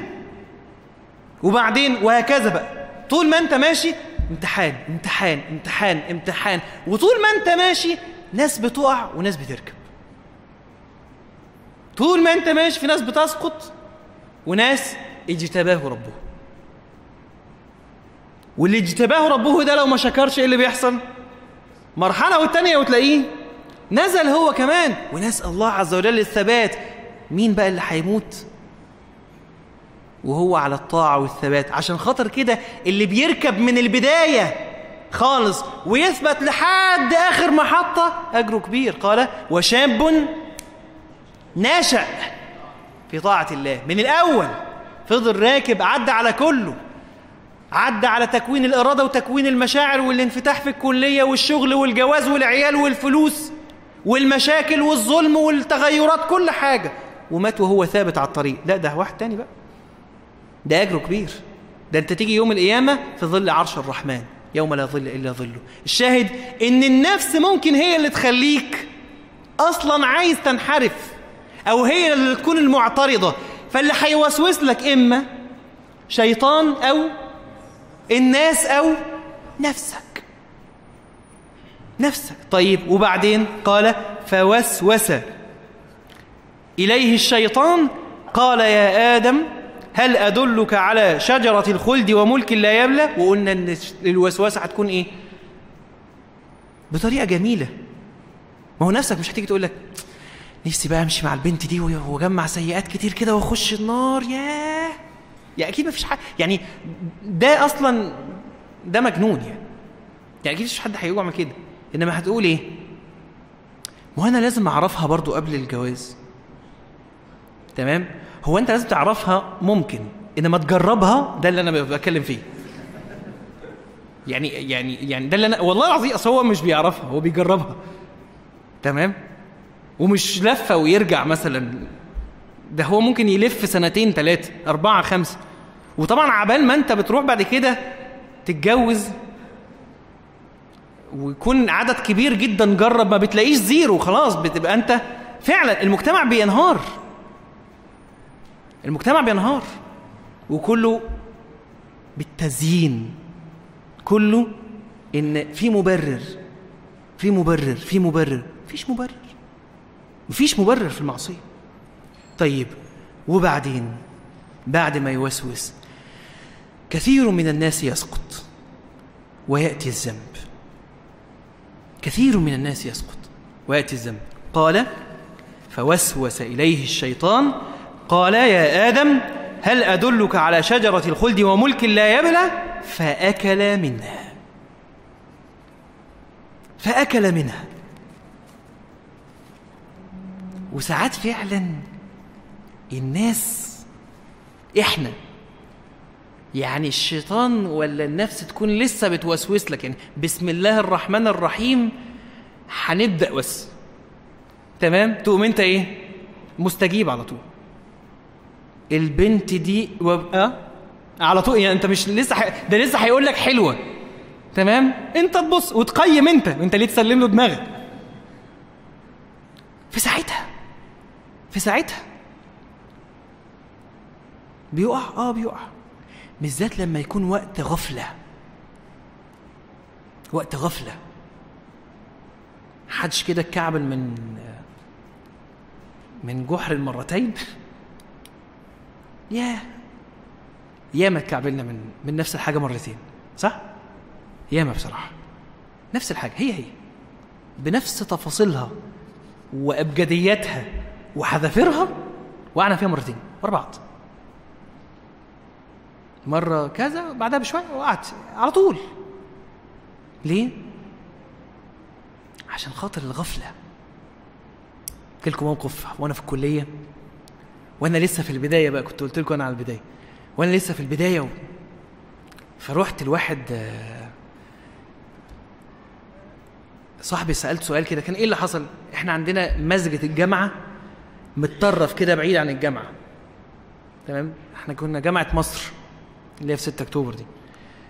S1: وبعدين وهكذا بقى طول ما أنت ماشي امتحان امتحان امتحان امتحان. وطول ما انت ماشي ناس بتقع وناس بتركب. طول ما انت ماشي في ناس بتسقط وناس اجتباه ربه. واللي اجتباه ربه ده لو ما شكرش إيه اللي بيحصل؟ مرحلة والتانية وتلاقيه نزل هو كمان. ونسأل الله عز وجل الثبات مين بقى اللي هيموت؟ وهو على الطاعة والثبات. عشان خاطر كده اللي بيركب من البداية خالص ويثبت لحد آخر محطة أجره كبير. قال وشاب ناشأ في طاعة الله. من الأول فضل راكب عدى على كله. عدى على تكوين الإرادة وتكوين المشاعر والانفتاح في الكلية والشغل والجواز والعيال والفلوس والمشاكل والظلم والتغيرات كل حاجة. ومات وهو ثابت على الطريق. لا ده واحد تاني بقى. ده أجره كبير. ده أنت تيجي يوم القيامة في ظل عرش الرحمن. يوم لا ظل إلا ظله. الشاهد إن النفس ممكن هي اللي تخليك أصلا عايز تنحرف أو هي اللي تكون المعترضة. فاللي هيوسوس لك إما شيطان أو الناس أو نفسك. نفسك. طيب وبعدين قال فوسوس إليه الشيطان. قال يا آدم هل أدلك على شجرة الخلد وملك لا يبلى؟ وقلنا أن الوسوسة هتكون إيه؟ بطريقة جميلة. ما هو نفسك مش هتيجي تقول لك نفسي بقى أمشي مع البنت دي وأجمع سيئات كتير كده وأخش النار ياه! يعني أكيد ما فيش حد يعني ده أصلا ده مجنون يعني. يعني أكيد مفيش حد هيعمل كده. إنما هتقول إيه؟ ما أنا لازم أعرفها برضو قبل الجواز. تمام؟ هو انت لازم تعرفها ممكن. انما تجربها ده اللي أنا بتكلم فيه. يعني يعني يعني ده اللي أنا والله العظيم اصل هو مش بيعرفها هو بيجربها. تمام؟ ومش لفة ويرجع مثلا. ده هو ممكن يلف سنتين ثلاثة أربعة خمسة. وطبعا عبال ما انت بتروح بعد كده تتجوز ويكون عدد كبير جدا جرب ما بتلاقيش زيرو خلاص بتبقى انت فعلا المجتمع بينهار. المجتمع بينهار وكله بالتزيين. كله إن في مبرر في مبرر في مبرر مفيش مبرر مفيش مبرر في المعصية. طيب وبعدين؟ بعد ما يوسوس كثير من الناس يسقط ويأتي الذنب. كثير من الناس يسقط ويأتي الذنب. قال فوسوس إليه الشيطان قال يا آدم هل أدلك على شجرة الخلد وملك لا يبلى؟ فأكل منها. فأكل منها. وساعات فعلا الناس إحنا يعني الشيطان ولا النفس تكون لسه بتوسوس لك يعني بسم الله الرحمن الرحيم هنبدأ بس. تمام؟ تقوم أنت إيه؟ مستجيب على طول. البنت دي وابقى على طول يعني انت مش لسه ح... ده لسه هيقول لك حلوة. تمام؟ انت تبص وتقيم انت. انت ليه تسلم له دماغك؟ في ساعتها. في ساعتها. بيقع؟ آه بيقع. بالذات لما يكون وقت غفلة. وقت غفلة. حدش كده اتكعبل من من جحر المرتين؟ ياه. ياما اتكعبلنا من من نفس الحاجة مرتين صح؟ ياما بصراحة. نفس الحاجة هي هي. بنفس تفاصيلها وأبجدياتها وحذافيرها وقعنا فيها مرتين ورا بعض. مرة كذا بعدها بشوية وقعت على طول. ليه؟ عشان خاطر الغفلة. احكي لكم موقف وأنا في الكلية وأنا لسه في البداية بقى كنت قلت لكم أنا على البداية. وأنا لسه في البداية و... فروحت الواحد آه، صاحبي سألت سؤال كده كان إيه اللي حصل؟ إحنا عندنا مسجد الجامعة متطرف كده بعيد عن الجامعة. تمام؟ إحنا كنا جامعة مصر اللي هي في 6 أكتوبر دي.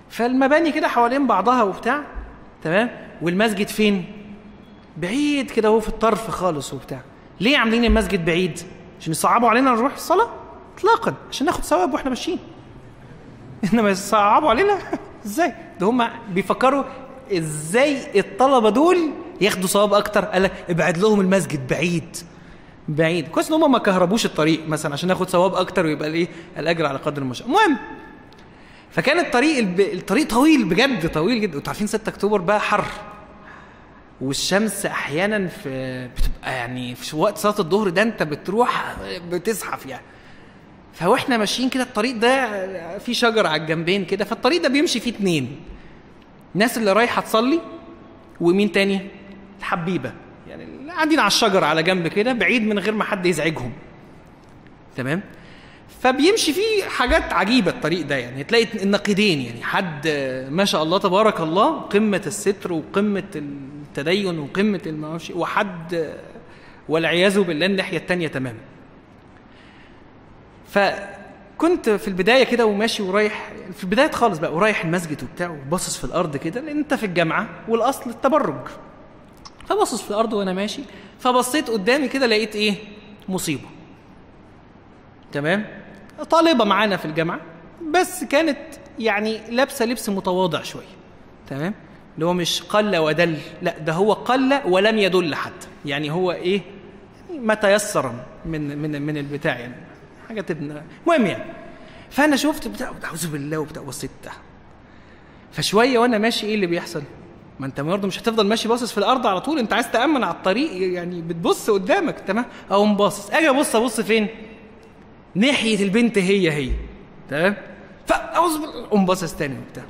S1: فالمباني كده حوالين بعضها وبتاع تمام؟ والمسجد فين؟ بعيد كده هو في الطرف خالص وبتاع. ليه عاملين المسجد بعيد؟ عشان يصعبوا علينا نروح الصلاة اطلاقا عشان ناخد ثواب وإحنا ماشيين. إنما يصعبوا علينا إزاي؟ ده هم بيفكروا إزاي الطلبة دول ياخدوا ثواب أكتر؟ قال لك ابعد لهم المسجد بعيد بعيد. كويس إن هم ما كهربوش الطريق مثلا عشان ناخد ثواب أكتر ويبقى الايه الأجر على قدر المشاء. المهم فكان الطريق الب... الطريق طويل بجد طويل جدا. أنتوا عارفين 6 أكتوبر بقى حر. والشمس أحيانا في بتبقى يعني في وقت صلاة الظهر ده أنت بتروح بتزحف يعني. فواحنا ماشيين كده الطريق ده في شجر على الجنبين كده فالطريق ده بيمشي فيه اتنين. الناس اللي رايحة تصلي ومين تاني؟ الحبيبة. يعني قاعدين على الشجر على جنب كده بعيد من غير ما حد يزعجهم. تمام؟ فبيمشي فيه حاجات عجيبة الطريق ده يعني. تلاقي النقيضين يعني. حد ما شاء الله تبارك الله قمة الستر وقمة التدين وقمة المعرفش وحد والعياذ بالله الناحية الثانية تماما. فكنت في البداية كده وماشي ورايح في البداية خالص بقى ورايح المسجد وبتاع وباصص في الأرض كده لأن أنت في الجامعة والأصل التبرج. فباصص في الأرض وأنا ماشي فبصيت قدامي كده لقيت إيه؟ مصيبة. تمام؟ طالبة معانا في الجامعة بس كانت يعني لابسة لبس متواضع شوية. تمام؟ اللي هو مش قل ودل. لا ده هو قل ولم يدل حتى. يعني هو إيه؟ ما تيسر من من من البتاع يعني. حاجة تبنى. المهم يعني فأنا شفت بتاع أعوذ بالله وبتاع تحت فشوية وأنا ماشي إيه اللي بيحصل؟ ما أنت برضه مش هتفضل ماشي باصص في الأرض على طول أنت عايز تأمن على الطريق يعني بتبص قدامك تمام؟ أقوم باصص. أجي أبص أبص فين؟ ناحية البنت هي هي تمام؟ فأعوذ بالله أقوم باصص تاني وبتاع.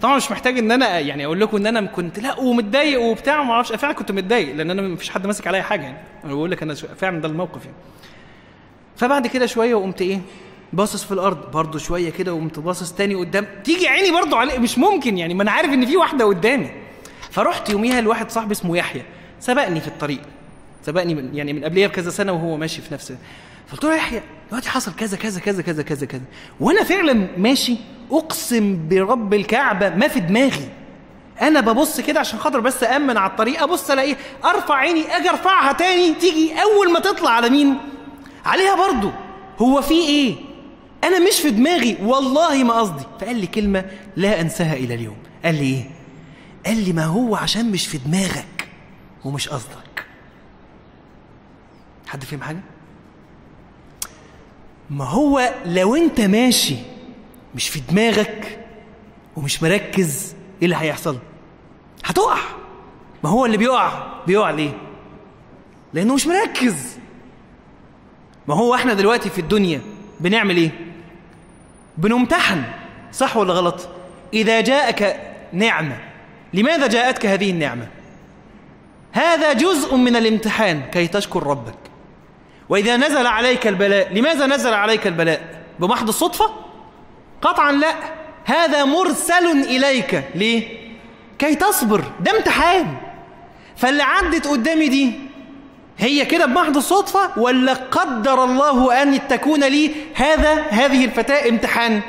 S1: طبعا مش محتاج إن أنا يعني أقول لكم إن أنا كنت لا ومتضايق وبتاع ما أعرفش فعلا كنت متضايق لأن أنا مفيش حد ماسك عليا حاجة يعني. أنا بقول لك أنا فعلا ده الموقف يعني. فبعد كده شوية وقمت إيه باصص في الأرض برضه شوية كده وقمت باصص تاني قدام. تيجي عيني برضه عليه مش ممكن يعني ما أنا عارف إن في واحدة قدامي. فرحت يوميها لواحد صاحبي اسمه يحيى سبقني في الطريق. سبقني من يعني من قبليه بكذا سنة وهو ماشي في نفس فقلت له يحيى دلوقتي حصل كذا كذا كذا كذا كذا كذا. وأنا فعلا ماشي أقسم برب الكعبة ما في دماغي. أنا ببص كده عشان خاطر بس امن على الطريق أبص ألاقيه أرفع عيني أجي أرفعها تاني تيجي أول ما تطلع على مين؟ عليها برضو هو في إيه؟ أنا مش في دماغي. والله ما قصدي. فقال لي كلمة لا أنساها إلى اليوم. قال لي إيه؟ قال لي ما هو عشان مش في دماغك ومش قصدك. حد فهم حاجة؟ ما هو لو انت ماشي مش في دماغك ومش مركز إيه اللي هيحصل؟ هتقع. ما هو اللي بيقع بيقع ليه؟ لأنه مش مركز. ما هو إحنا دلوقتي في الدنيا بنعمل إيه؟ بنمتحن صح ولا غلط؟ إذا جاءك نعمة. لماذا جاءتك هذه النعمة؟ هذا جزء من الامتحان كي تشكر ربك. وإذا نزل عليك البلاء لماذا نزل عليك البلاء؟ بمحض الصدفة؟ قطعا لا. هذا مرسل إليك. ليه؟ كي تصبر. ده امتحان. فاللي عدت قدامي دي هي كده بمحض الصدفة؟ ولا قدر الله أن تكون لي هذا هذه الفتاة امتحان؟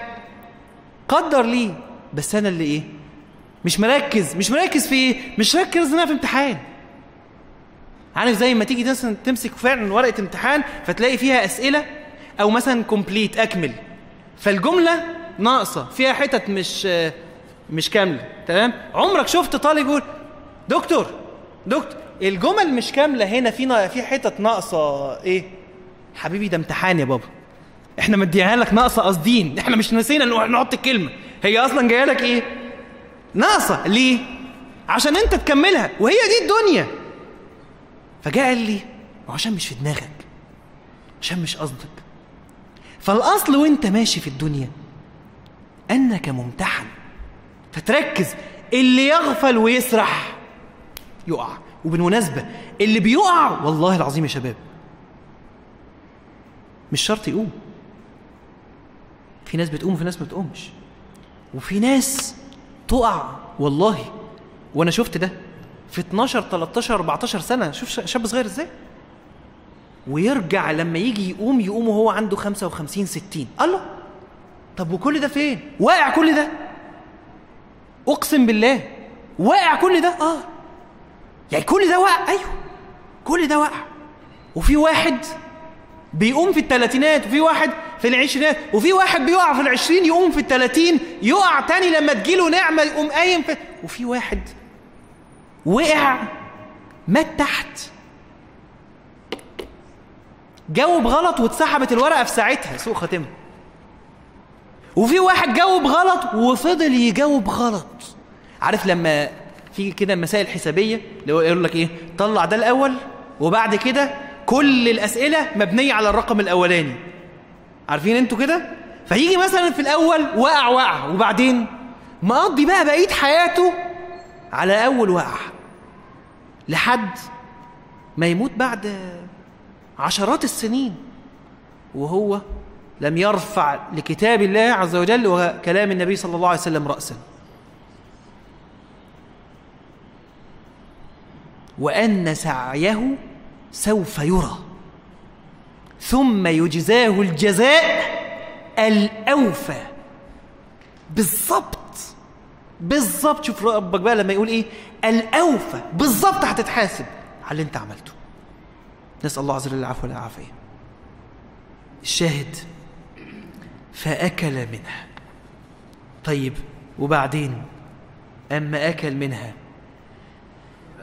S1: قدر لي. بس أنا اللي إيه؟ مش مركز. مش مركز في إيه؟ مش مركز إن أنا في امتحان. عارف زي ما تيجي مثلا تمسك فعلا ورقة امتحان فتلاقي فيها أسئلة أو مثلا كومبليت أكمل. فالجملة ناقصة فيها حتت مش مش كاملة. تمام؟ عمرك شفت طالب يقول دكتور دكتور الجمل مش كاملة. هنا في في حتت ناقصة إيه؟ حبيبي ده امتحان يا بابا. إحنا مديها لك ناقصة قاصدين إحنا مش نسينا نحط الكلمة. هي أصلا جاية لك إيه؟ ناقصة. ليه؟ عشان أنت تكملها. وهي دي الدنيا. فجاء قال لي عشان مش في دماغك عشان مش قصدك. فالأصل وأنت ماشي في الدنيا أنك ممتحن فتركز اللي يغفل ويسرح يقع. وبالمناسبة اللي بيقع والله العظيم يا شباب مش شرط يقوم. في ناس بتقوم وفي ناس ما بتقومش. وفي ناس تقع والله. وأنا شفت ده. في 12 13 14 سنة. شوف شاب صغير إزاي؟ ويرجع لما يجي يقوم يقوم وهو عنده 55 60 الله طب وكل ده فين؟ واقع كل ده؟ أقسم بالله. واقع كل ده؟ آه. يعني كل ده واقع؟ أيوه. كل ده واقع. وفي واحد بيقوم في الثلاثينات وفي واحد في العشرينات وفي واحد بيقع في العشرين يقوم في الثلاثين يقع تاني لما تجيله نعمة يقوم قايم في وفي واحد وقع مات تحت. جاوب غلط واتسحبت الورقة في ساعتها سوء خاتمة. وفي واحد جاوب غلط وفضل يجاوب غلط. عارف لما في كده مسائل حسابية اللي هو يقول لك إيه؟ طلع ده الأول وبعد كده كل الأسئلة مبنية على الرقم الأولاني. عارفين أنتوا كده؟ فيجي مثلا في الأول وقع وقع وبعدين مقضي بقى بقية حياته على أول وقع. لحد ما يموت بعد عشرات السنين. وهو لم يرفع لكتاب الله عز وجل وكلام النبي صلى الله عليه وسلم رأسا. وأن سعيه سوف يرى ثم يجزاه الجزاء الأوفى. بالضبط. بالضبط شوف ربك بقى لما يقول إيه؟ الأوفى بالضبط هتتحاسب. على اللي أنت عملته. نسأل الله عز وجل العفو والعافية. الشاهد فأكل منها. طيب وبعدين؟ أما أكل منها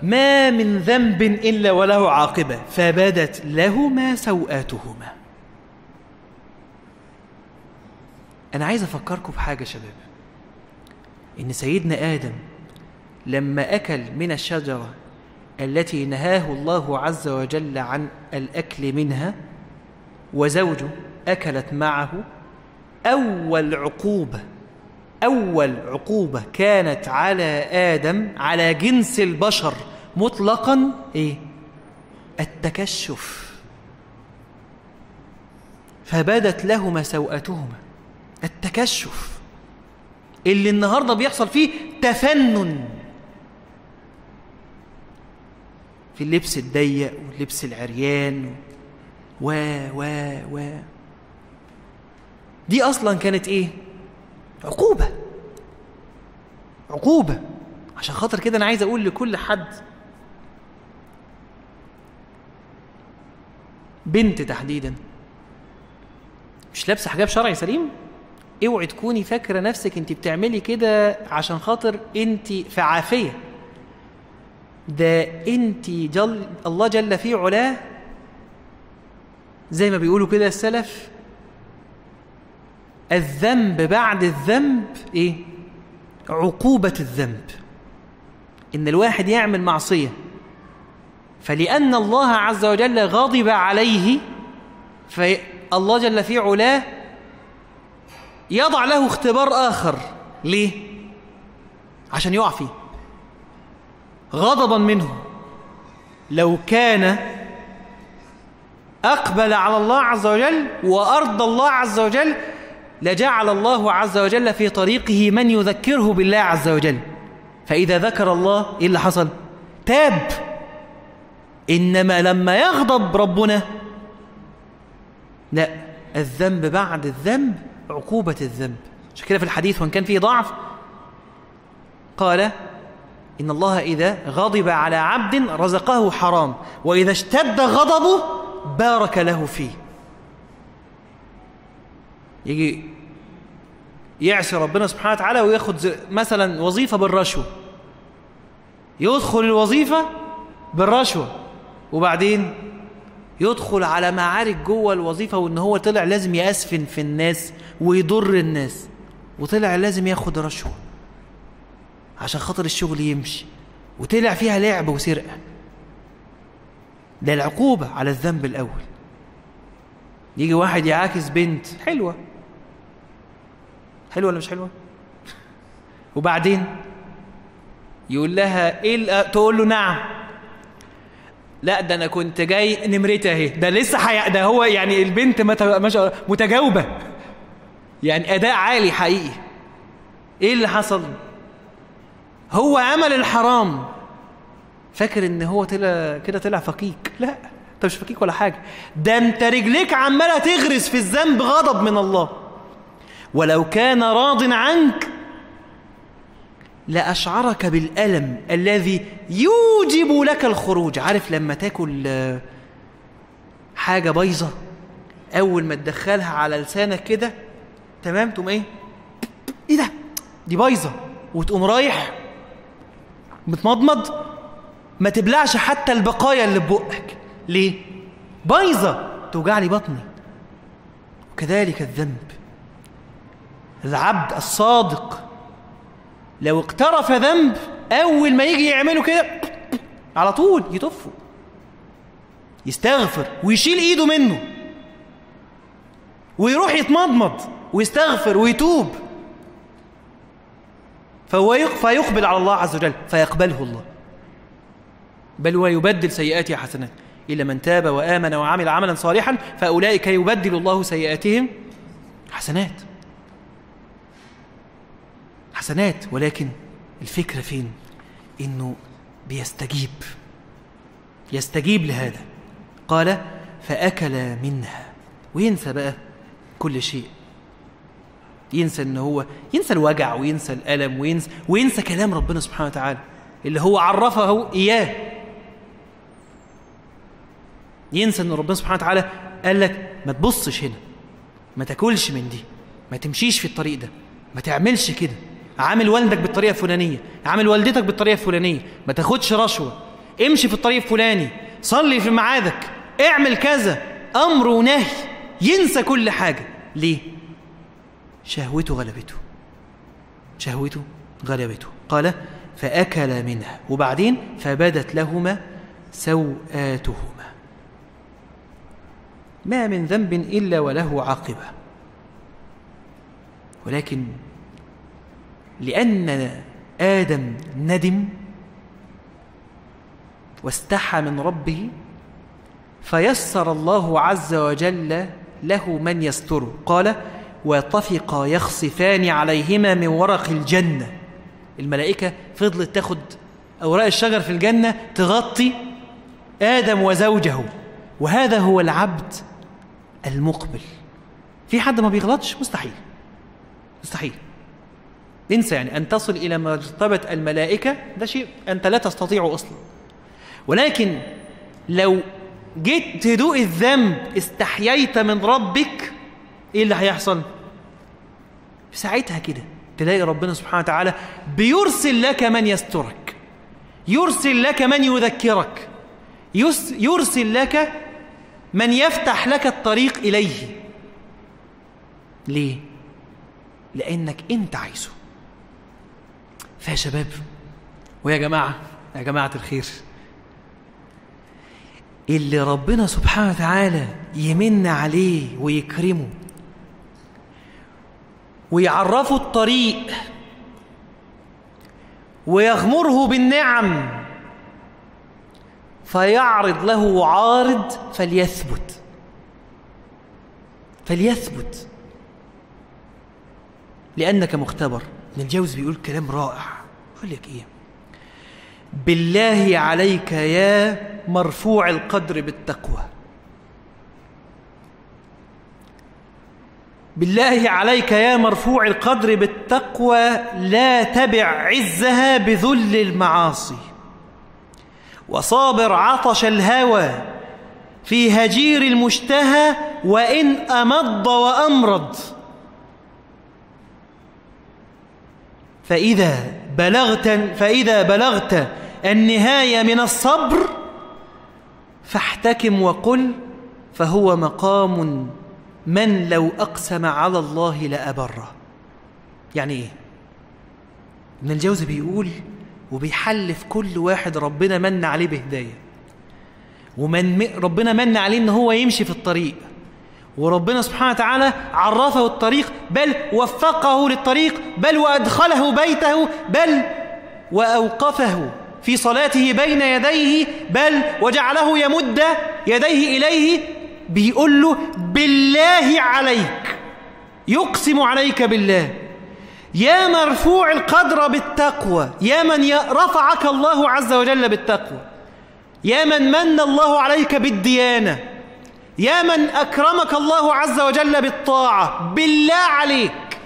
S1: ما من ذنب إلا وله عاقبة فبدت لهما سوآتهما أنا عايز أفكركم بحاجة شباب. إن سيدنا آدم لما أكل من الشجرة التي نهاه الله عز وجل عن الأكل منها وزوجه أكلت معه أول عقوبة أول عقوبة كانت على آدم على جنس البشر مطلقا إيه؟ التكشف فبدت لهما سوءتهما التكشف اللي النهاردة بيحصل فيه تفنن. في اللبس الضيق واللبس العريان و و و دي أصلا كانت إيه؟ عقوبة. عقوبة. عشان خاطر كده أنا عايز أقول لكل حد. بنت تحديدا. مش لابسة حجاب شرعي سليم؟ اوعي تكوني فاكرة نفسك انت بتعملي كده عشان خاطر انت في عافيه ده انت جل الله جل في علاه زي ما بيقولوا كده السلف. الذنب بعد الذنب إيه؟ عقوبة الذنب. إن الواحد يعمل معصية. فلأن الله عز وجل غضب عليه فالله جل في علاه يضع له اختبار آخر. ليه؟ عشان يقع فيه. غضبا منه. لو كان أقبل على الله عز وجل وأرضى الله عز وجل لجعل الله عز وجل في طريقه من يذكره بالله عز وجل. فإذا ذكر الله إيه اللي حصل؟ تاب. إنما لما يغضب ربنا لا الذنب بعد الذنب. عقوبة الذنب. عشان كده في الحديث وإن كان فيه ضعف قال إن الله إذا غضب على عبد رزقه حرام وإذا اشتد غضبه بارك له فيه. يجي يعصي ربنا سبحانه وتعالى وياخد مثلا وظيفة بالرشوة. يدخل الوظيفة بالرشوة. وبعدين يدخل على معارك جوه الوظيفة وإن هو طلع لازم يأسفن في الناس ويضر الناس. وطلع لازم ياخد رشوة عشان خاطر الشغل يمشي. وطلع فيها لعب وسرقة. ده العقوبة على الذنب الأول. يجي واحد يعاكس بنت. حلوة. حلوة ولا مش حلوة؟ وبعدين يقول لها إيه تقول له نعم. لا ده أنا كنت جاي نمرتي أهي. ده لسه حي... ده هو يعني البنت متجاوبة. يعني أداء عالي حقيقي. إيه اللي حصل؟ هو عمل الحرام. فاكر إن هو طلع كده طلع فقيك؟ لا أنت مش فقيك ولا حاجة. ده أنت رجليك عمالة تغرس في الذنب غضب من الله. ولو كان راض عنك لأشعرك بالألم الذي يوجب لك الخروج. عارف لما تاكل حاجة بايظة أول ما تدخلها على لسانك كده تمام؟ تقوم إيه؟ إيه ده؟ دي بايظة. وتقوم رايح متمضمض ما تبلعش حتى البقايا اللي ببقك ليه؟ بايظة. توجع لي بطني. وكذلك الذنب. العبد الصادق لو اقترف ذنب أول ما يجي يعمله كده على طول يطفه يستغفر ويشيل إيده منه. ويروح يتمضمض ويستغفر ويتوب. فهو فيقبل على الله عز وجل فيقبله الله. بل ويبدل سيئاته حسنات. إلا من تاب وآمن وعمل عملا صالحا فأولئك يبدل الله سيئاتهم حسنات. حسنات ولكن الفكرة فين؟ إنه بيستجيب. يستجيب لهذا. قال فأكل منها. وينسى بقى كل شيء. ينسى ان هو ينسى الوجع وينسى الألم وينسى, وينسى كلام ربنا سبحانه وتعالى. اللي هو عرفه إياه. ينسى إن ربنا سبحانه وتعالى قال لك ما تبصش هنا. ما تاكلش من دي. ما تمشيش في الطريق ده. ما تعملش كده. عامل والدك بالطريقة الفلانية عامل والدتك بالطريقة الفلانية ما تاخدش رشوة امشي في الطريق الفلاني صلي في ميعادك اعمل كذا أمر ونهي ينسى كل حاجة. ليه؟ شهوته غلبته. شهوته غلبته. قال فأكل منها. وبعدين فبدت لهما سوآتهما ما من ذنب إلا وله عاقبة. ولكن لأن آدم ندم واستحى من ربه فيسر الله عز وجل له من يستره قال وطفقا يخصفان عليهما من ورق الجنة. الملائكة فضلت تاخد أوراق الشجر في الجنة تغطي آدم وزوجه. وهذا هو العبد المقبل. في حد ما بيغلطش؟ مستحيل. مستحيل. انسى يعني أن تصل إلى مرتبة الملائكة ده شيء أنت لا تستطيعه أصلا. ولكن لو جيت تدوق الذنب استحييت من ربك إيه اللي هيحصل؟ ساعتها كده تلاقي ربنا سبحانه وتعالى بيرسل لك من يسترك يرسل لك من يذكرك يرسل لك من يفتح لك الطريق إليه. ليه؟ لأنك أنت عايزه. فيا شباب. ويا جماعة يا جماعة الخير. اللي ربنا سبحانه وتعالى يمن عليه ويكرمه ويعرفه الطريق ويغمره بالنعم فيعرض له عارض فليثبت. فليثبت. لأنك مختبر. ابن الجوز بيقول كلام رائع. يقول لك إيه؟ بالله عليك يا مرفوع القدر بالتقوى. بالله عليك يا مرفوع القدر بالتقوى لا تبع عزها بذل المعاصي. وصابر عطش الهوى في هجير المشتهى وإن أمض وأمرض فإذا بلغت فإذا بلغت النهاية من الصبر فاحتكم وقل فهو مقام من لو أقسم على الله لأبره يعني إيه؟ ابن الجوزي بيقول وبيحلف كل واحد ربنا من عليه بهداية ومن ربنا من عليه إن هو يمشي في الطريق وربنا سبحانه وتعالى عرفه الطريق بل وفقه للطريق بل وأدخله بيته بل وأوقفه في صلاته بين يديه بل وجعله يمد يديه إليه بيقول له بالله عليك يقسم عليك بالله يا مرفوع القدر بالتقوى يا من رفعك الله عز وجل بالتقوى يا من من الله عليك بالديانة يا من أكرمك الله عز وجل بالطاعة بالله عليك.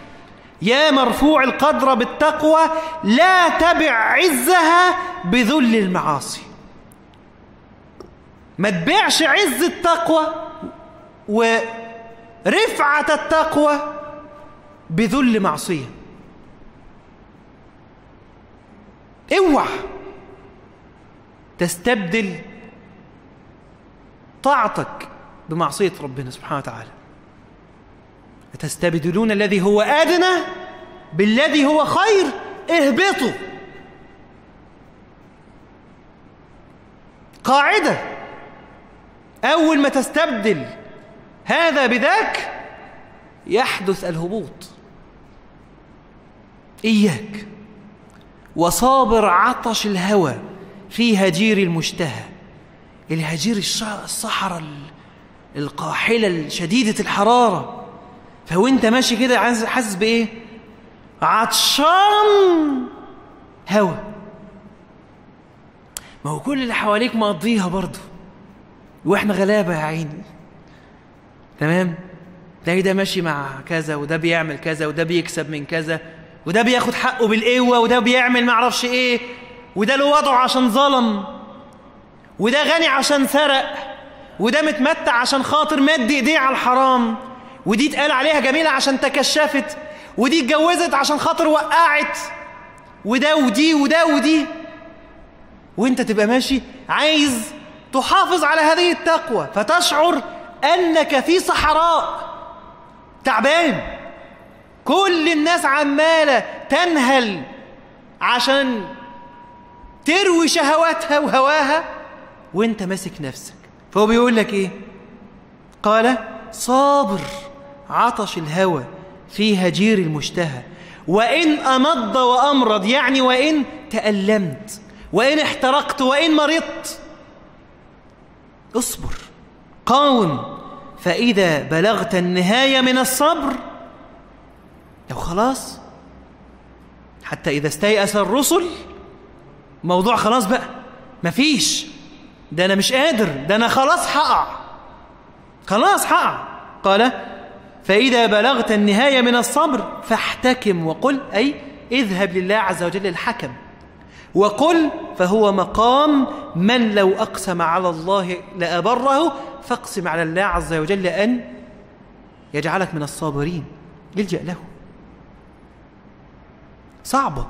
S1: يا مرفوع القدر بالتقوى لا تبع عزها بذل المعاصي. ما تبيعش عز التقوى ورفعة التقوى بذل معصية. اوعى تستبدل طاعتك بمعصية ربنا سبحانه وتعالى. أتستبدلون الذي هو أدنى بالذي هو خير؟ اهبطوا. قاعدة. أول ما تستبدل هذا بذاك يحدث الهبوط. إياك. وصابر عطش الهوى في هجير المشتهى. الهجير الصحراء القاحلة شديدة الحرارة. فهو انت ماشي كده حاسس بإيه؟ عطشان هوا. ما هو كل اللي حواليك مقضيها برضه. وإحنا غلابة يا عيني. تمام؟ تلاقي ده ماشي مع كذا وده بيعمل كذا وده بيكسب من كذا وده بياخد حقه بالقوة وده بيعمل معرفش إيه وده له وضعه عشان ظلم وده غني عشان سرق. وده متمتع عشان خاطر مد ايديه على الحرام ودي اتقال عليها جميلة عشان تكشفت ودي اتجوزت عشان خاطر وقعت وده ودي وده ودي. وانت تبقى ماشي عايز تحافظ على هذه التقوى فتشعر أنك في صحراء. تعبان. كل الناس عمالة تنهل عشان تروي شهواتها وهواها وانت ماسك نفسك. فهو بيقول لك إيه؟ قال صابر عطش الهوى في هجير المشتهى. وإن أمض وأمرض يعني وإن تألمت وإن احترقت وإن مرضت. اصبر قاوم فإذا بلغت النهاية من الصبر لو خلاص حتى إذا استيأس الرسل موضوع خلاص بقى مفيش. ده أنا مش قادر ده أنا خلاص هقع خلاص هقع قال فإذا بلغت النهاية من الصبر فاحتكم وقل أي اذهب لله عز وجل الحكم وقل فهو مقام من لو أقسم على الله لأبره فاقسم على الله عز وجل أن يجعلك من الصابرين. يلجأ له. صعبة.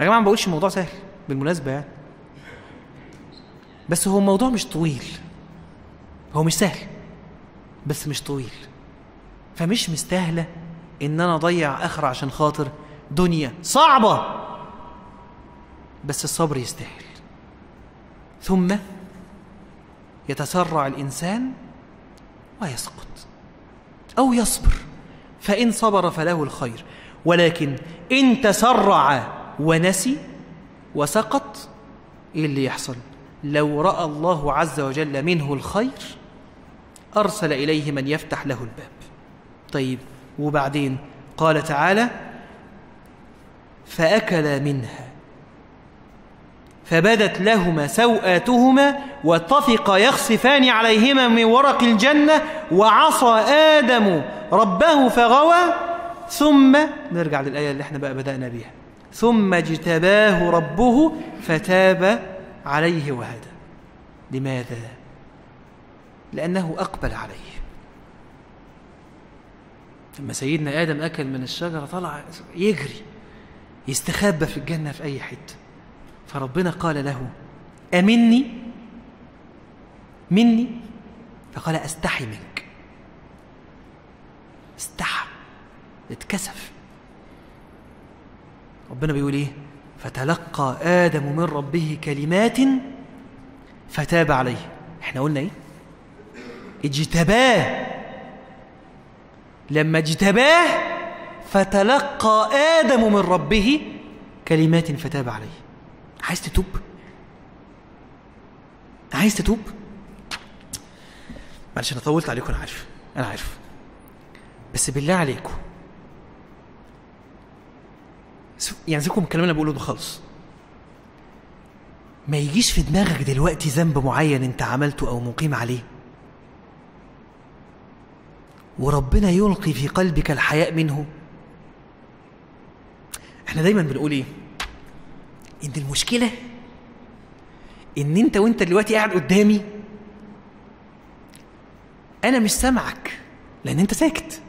S1: يا جماعة ما بقولش الموضوع سهل بالمناسبة يعني. بس هو الموضوع مش طويل. هو مش سهل بس مش طويل. فمش مستاهلة إن أنا أضيع آخر عشان خاطر دنيا صعبة. بس الصبر يستاهل. ثم يتسرع الإنسان ويسقط أو يصبر. فإن صبر فله الخير. ولكن إن تسرع ونسي وسقط إيه اللي يحصل؟ لو رأى الله عز وجل منه الخير أرسل إليه من يفتح له الباب. طيب وبعدين؟ قال تعالى فأكل منها فبدت لهما سوآتهما واتفقا يخصفان عليهما من ورق الجنة وعصى آدم ربه فغوى. ثم نرجع للآية اللي إحنا بقى بدأنا بيها. ثم اجتباه ربه فتاب عليه وهدى. لماذا؟ لأنه أقبل عليه. لما سيدنا آدم أكل من الشجرة طلع يجري يستخبى في الجنة في أي حتة. فربنا قال له أمني؟ مني؟ فقال أستحي منك. استحى اتكسف. ربنا بيقول إيه؟ فتلقى آدم من ربه كلمات فتاب عليه. إحنا قلنا إيه؟ اجتباه. لما اجتباه فتلقى آدم من ربه كلمات فتاب عليه. عايز تتوب؟ عايز تتوب؟ معلش أنا طولت عليكم أنا عارف أنا عارف. بس بالله عليكم يعني سيبكم الكلام اللي بقوله ده خالص. ما يجيش في دماغك دلوقتي ذنب معين أنت عملته أو مقيم عليه. وربنا يلقي في قلبك الحياء منه. إحنا دايما بنقول إيه؟ إن المشكلة إن أنت وأنت دلوقتي قاعد قدامي أنا مش سامعك لأن أنت ساكت.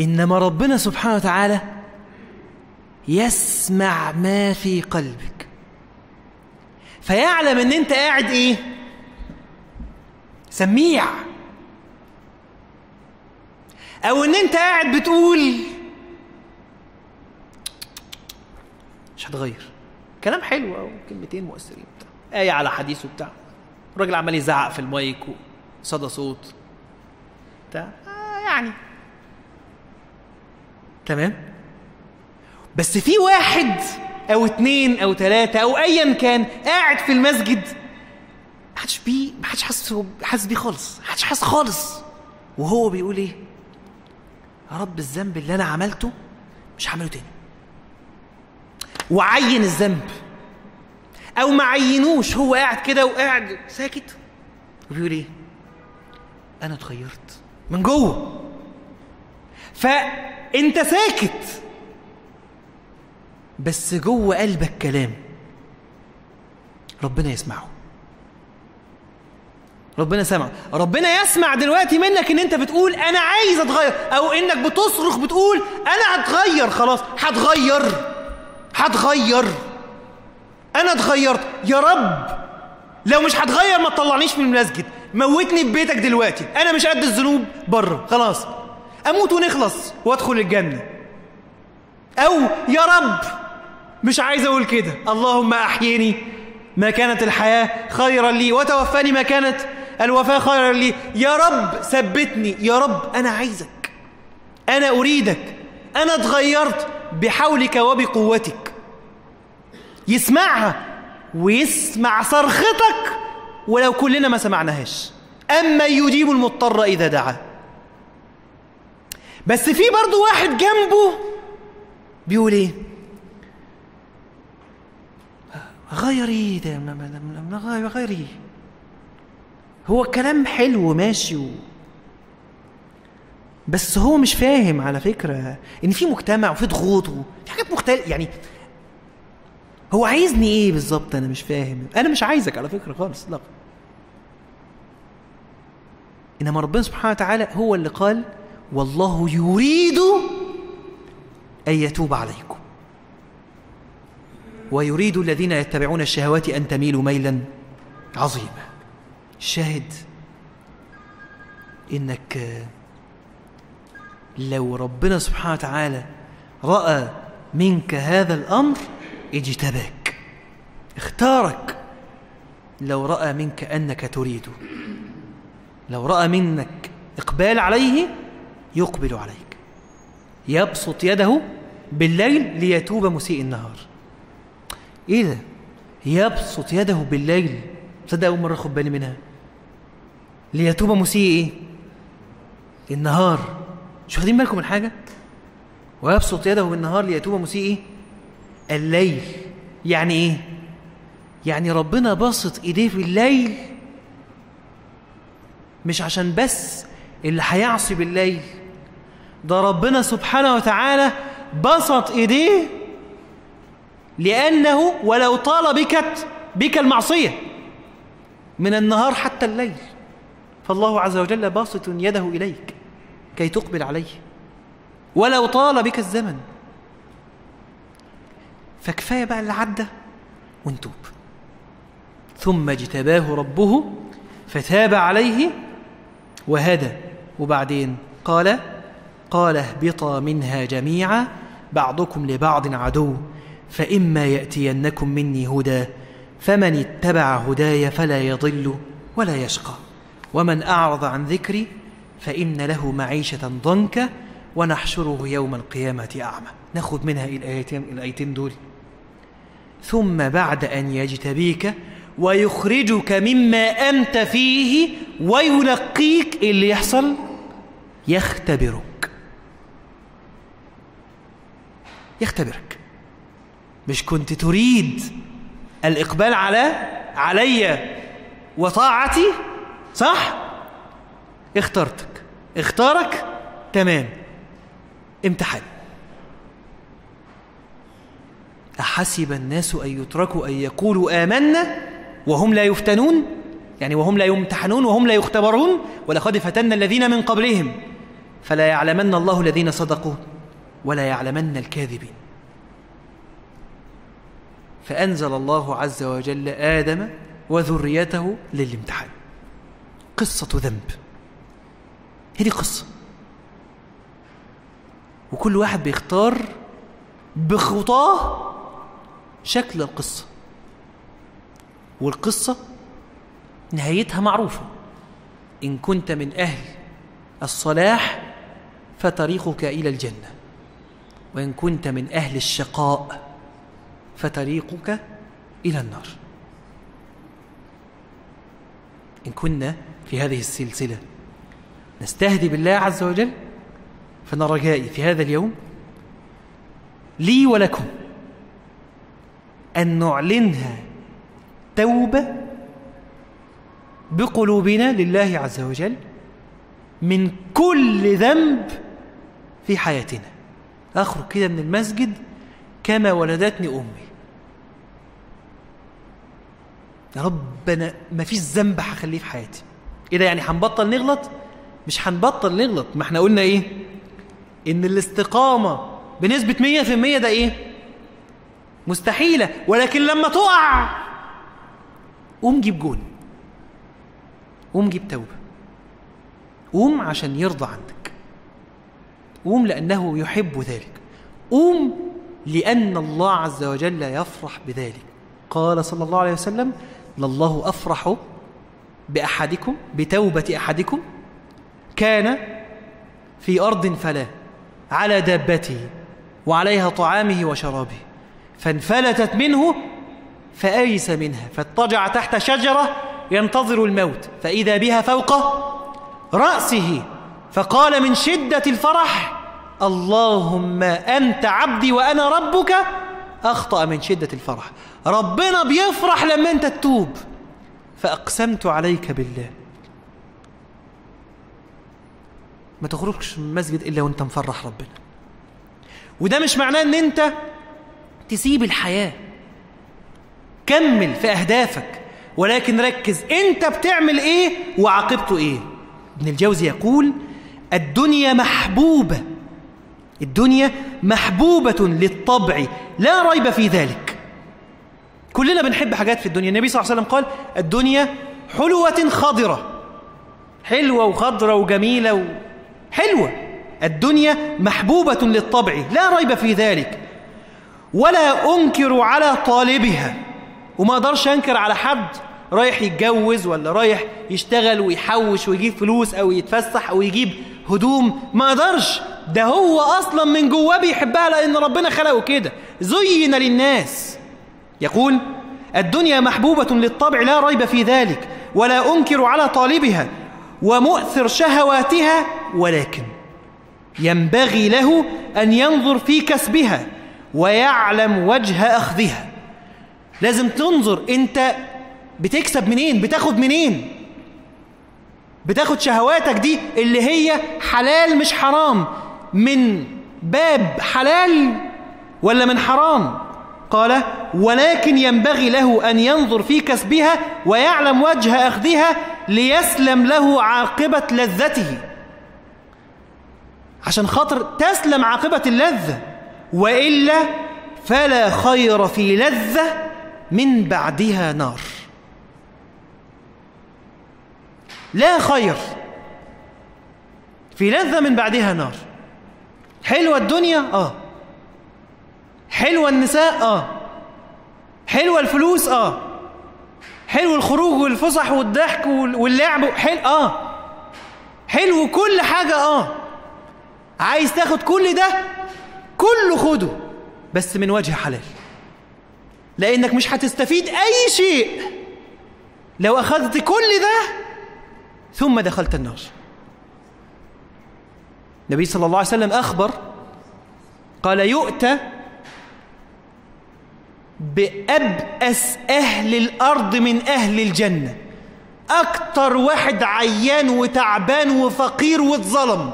S1: إنما ربنا سبحانه وتعالى يسمع ما في قلبك. فيعلم إن أنت قاعد إيه؟ سميع. أو إن أنت قاعد بتقول مش هتغير. كلام حلو أو كلمتين مؤثرين بتاع إيه على حديث وبتاع. الراجل عمال يزعق في المايك وصدى صوت. بتاع. آه يعني. تمام؟ بس في واحد أو اتنين أو تلاتة أو ايا كان قاعد في المسجد محدش بيه محدش حاسس حاسس بيه خالص محدش حاسس خالص. وهو بيقول إيه؟ يا رب الذنب اللي أنا عملته مش هعمله تاني. وعين الذنب. أو ما عينوش هو قاعد كده وقاعد ساكت. وبيقول إيه؟ أنا اتغيرت من جوه. فأنت ساكت. بس جوه قلبك كلام. ربنا يسمعه. ربنا سمع ربنا يسمع دلوقتي منك إن أنت بتقول أنا عايز أتغير أو إنك بتصرخ بتقول أنا هتغير خلاص. هتغير. هتغير. أنا اتغيرت. يا رب. لو مش هتغير ما تطلعنيش من المسجد. موتني في بيتك دلوقتي. أنا مش قد الذنوب بره. خلاص. أموت ونخلص وأدخل الجنة. أو يا رب. مش عايز أقول كده. اللهم احيني ما كانت الحياة خيرا لي. وتوفاني ما كانت الوفاة خيرا لي. يا رب ثبتني. يا رب أنا عايزك. أنا أريدك. أنا اتغيرت بحولك وبقوتك. يسمعها ويسمع صرختك ولو كلنا ما سمعناهاش. أما يجيب المضطر إذا دعاه بس في برضه واحد جنبه بيقول إيه؟ غيري ده غيري. هو كلام حلو ماشي و... بس هو مش فاهم على فكرة إن في مجتمع وفي ضغوط وفي حاجات مختلفة يعني هو عايزني إيه بالظبط؟ أنا مش فاهم. أنا مش عايزك على فكرة خالص لا. إنما ربنا سبحانه وتعالى هو اللي قال والله يريد أن يتوب عليكم. ويريد الذين يتبعون الشهوات أن تميلوا ميلا. عظيما الشاهد إنك لو ربنا سبحانه وتعالى رأى منك هذا الأمر اجتباك. اختارك. لو رأى منك أنك تريده لو رأى منك إقبال عليه يقبل عليك. يبسط يده بالليل ليتوب مسيء النهار. إيه ده؟ يبسط يده بالليل. تصدق أول مرة آخد بالي منها. ليتوب مسيء إيه؟ النهار مش واخدين بالكم من حاجة؟ ويبسط يده بالنهار ليتوب مسيء إيه؟ الليل. يعني إيه؟ يعني ربنا باسط إيديه في الليل. مش عشان بس اللي هيعصي بالليل. ده ربنا سبحانه وتعالى بسط إيديه لأنه ولو طال بك بك المعصية من النهار حتى الليل. فالله عز وجل باسط يده إليك كي تقبل عليه. ولو طال بك الزمن. فكفاية بقى اللي عدى ونتوب. ثم اجتباه ربه فتاب عليه وهدى. وبعدين قال قال اهبطا منها جميعا بعضكم لبعض عدو. فإما يأتينكم مني هدى فمن اتبع هداي فلا يضل ولا يشقى. ومن أعرض عن ذكري فإن له معيشة ضنكا ونحشره يوم القيامة أعمى. نأخذ منها الآيتين, الآيتين دول. ثم بعد أن يجتبيك ويخرجك مما أنت فيه ويلقيك اللي يحصل يختبرك. يختبرك. مش كنت تريد الإقبال على علي وطاعتي؟ صح؟ اخترتك. اختارك؟ تمام. امتحان أحسب الناس أن يتركوا أن يقولوا آمنا وهم لا يفتنون؟ يعني وهم لا يمتحنون وهم لا يختبرون؟ ولقد فتنا الذين من قبلهم. فلا يعلمن الله الذين صدقوا ولا يعلمن الكاذبين. فأنزل الله عز وجل آدم وذريته للامتحان. قصة ذنب. هذه قصة. وكل واحد بيختار بخطاه شكل القصة. والقصة نهايتها معروفة. إن كنت من أهل الصلاح فطريقك إلى الجنة. وإن كنت من أهل الشقاء فطريقك إلى النار. إن كنا في هذه السلسلة نستهدي بالله عز وجل فأنا رجائي في هذا اليوم لي ولكم أن نعلنها توبة بقلوبنا لله عز وجل من كل ذنب في حياتنا. أخرج كده من المسجد كما ولدتني أمي. يا رب أنا ما فيش ذنب هخليه في حياتي. إيه ده يعني هنبطل نغلط؟ مش هنبطل نغلط. ما إحنا قلنا إيه؟ إن الاستقامة بنسبة 100% ده إيه؟ مستحيلة. ولكن لما تقع قوم جيب جون. قوم جيب توبة. قوم عشان يرضى عنك قوم لأنه يحب ذلك. قوم لأن الله عز وجل يفرح بذلك. قال صلى الله عليه وسلم لله أفرح بأحدكم بتوبة أحدكم كان في أرض فلا على دابته وعليها طعامه وشرابه فانفلتت منه فأيس منها فاضطجع تحت شجرة ينتظر الموت فإذا بها فوق رأسه فقال من شدة الفرح اللهم أنت عبدي وأنا ربك. أخطأ من شدة الفرح. ربنا بيفرح لما أنت تتوب. فأقسمت عليك بالله. ما تخرجش من المسجد إلا وأنت مفرح ربنا. وده مش معناه أن أنت تسيب الحياة. كمل في أهدافك. ولكن ركز أنت بتعمل إيه وعاقبته إيه؟ ابن الجوزي يقول الدنيا محبوبة. الدنيا محبوبة للطبع. لا ريب في ذلك. كلنا بنحب حاجات في الدنيا. النبي صلى الله عليه وسلم قال الدنيا حلوة خضرة. حلوة وخضرة وجميلة و... حلوة. الدنيا محبوبة للطبع لا ريب في ذلك. ولا أنكر على طالبها. وما أقدرش أنكر على حد رايح يتجوز ولا رايح يشتغل ويحوش ويجيب فلوس أو يتفسح أو يجيب هدوم. ما أقدرش. ده هو أصلا من جواه بيحبها لأن ربنا خلقه كده. زين للناس. يقول الدنيا محبوبة للطبع لا ريب في ذلك ولا أنكر على طالبها ومؤثر شهواتها ولكن ينبغي له أن ينظر في كسبها ويعلم وجه أخذها. لازم تنظر أنت بتكسب منين؟ بتاخد منين؟ بتاخد شهواتك دي اللي هي حلال مش حرام من باب حلال ولا من حرام؟ قال ولكن ينبغي له أن ينظر في كسبها ويعلم وجه أخذها ليسلم له عاقبة لذته. عشان خاطر تسلم عاقبة اللذة وإلا فلا خير في لذة من بعدها نار. لا خير في لذة من بعدها نار. حلوة الدنيا؟ آه. حلوة النساء آه. حلوة الفلوس آه. حلو الخروج والفسح والضحك واللعب حلو آه. حلو كل حاجة آه. عايز تاخد كل ده؟ كله خده بس من وجه حلال. لأنك مش هتستفيد أي شيء. لو أخذت كل ده ثم دخلت النار. النبي صلى الله عليه وسلم أخبر قال يؤتى بأبأس أهل الأرض من أهل الجنة. أكتر واحد عيان وتعبان وفقير واتظلم.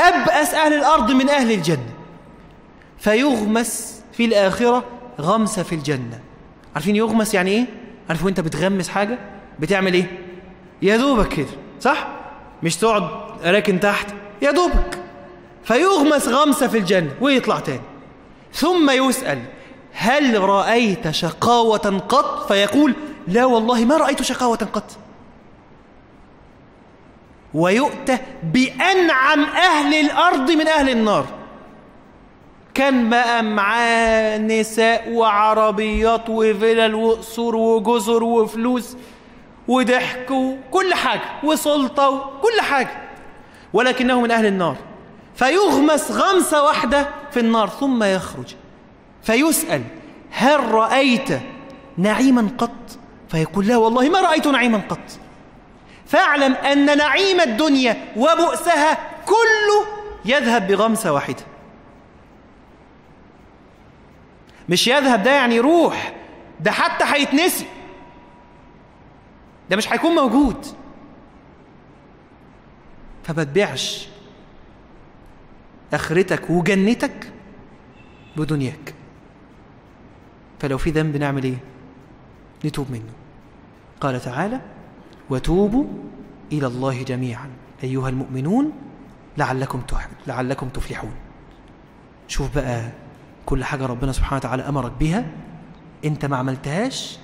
S1: أبأس أهل الأرض من أهل الجنة. فيغمس في الآخرة غمسة في الجنة. عارفين يغمس يعني إيه؟ عارف وأنت بتغمس حاجة؟ بتعمل إيه؟ يا دوبك كده صح؟ مش تقعد راكن تحت يا دوبك. فيغمس غمسة في الجنة ويطلع تاني. ثم يسأل هل رأيت شقاوة قط؟ فيقول لا والله ما رأيت شقاوة قط. ويؤتى بأنعم أهل الأرض من أهل النار. كان بقى معاه نساء وعربيات وفلل وقصور وجزر وفلوس وضحك وكل حاجة وسلطة وكل حاجة. ولكنه من أهل النار. فيغمس غمسة واحدة في النار ثم يخرج. فيسأل هل رأيت نعيما قط؟ فيقول لا والله ما رأيت نعيما قط. فاعلم أن نعيم الدنيا وبؤسها كله يذهب بغمسة واحدة. مش يذهب ده يعني يروح ده حتى هيتنسي. ده مش هيكون موجود. فما تبيعش. أخرتك وجنتك بدنياك. فلو في ذنب نعمل إيه؟ نتوب منه. قال تعالى وتوبوا إلى الله جميعا. أيها المؤمنون لعلكم لعلكم تفلحون. شوف بقى كل حاجة ربنا سبحانه وتعالى أمرك بها. أنت ما عملتهاش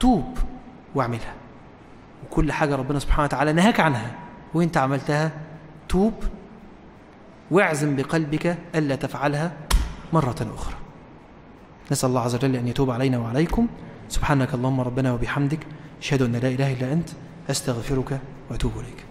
S1: توب واعملها. وكل حاجة ربنا سبحانه وتعالى نهاك عنها. وأنت عملتها توب واعزم بقلبك ألا تفعلها مرة أخرى. نسأل الله عز وجل أن يتوب علينا وعليكم. سبحانك اللهم ربنا وبحمدك أشهد أن لا إله إلا أنت أستغفرك وأتوب إليك.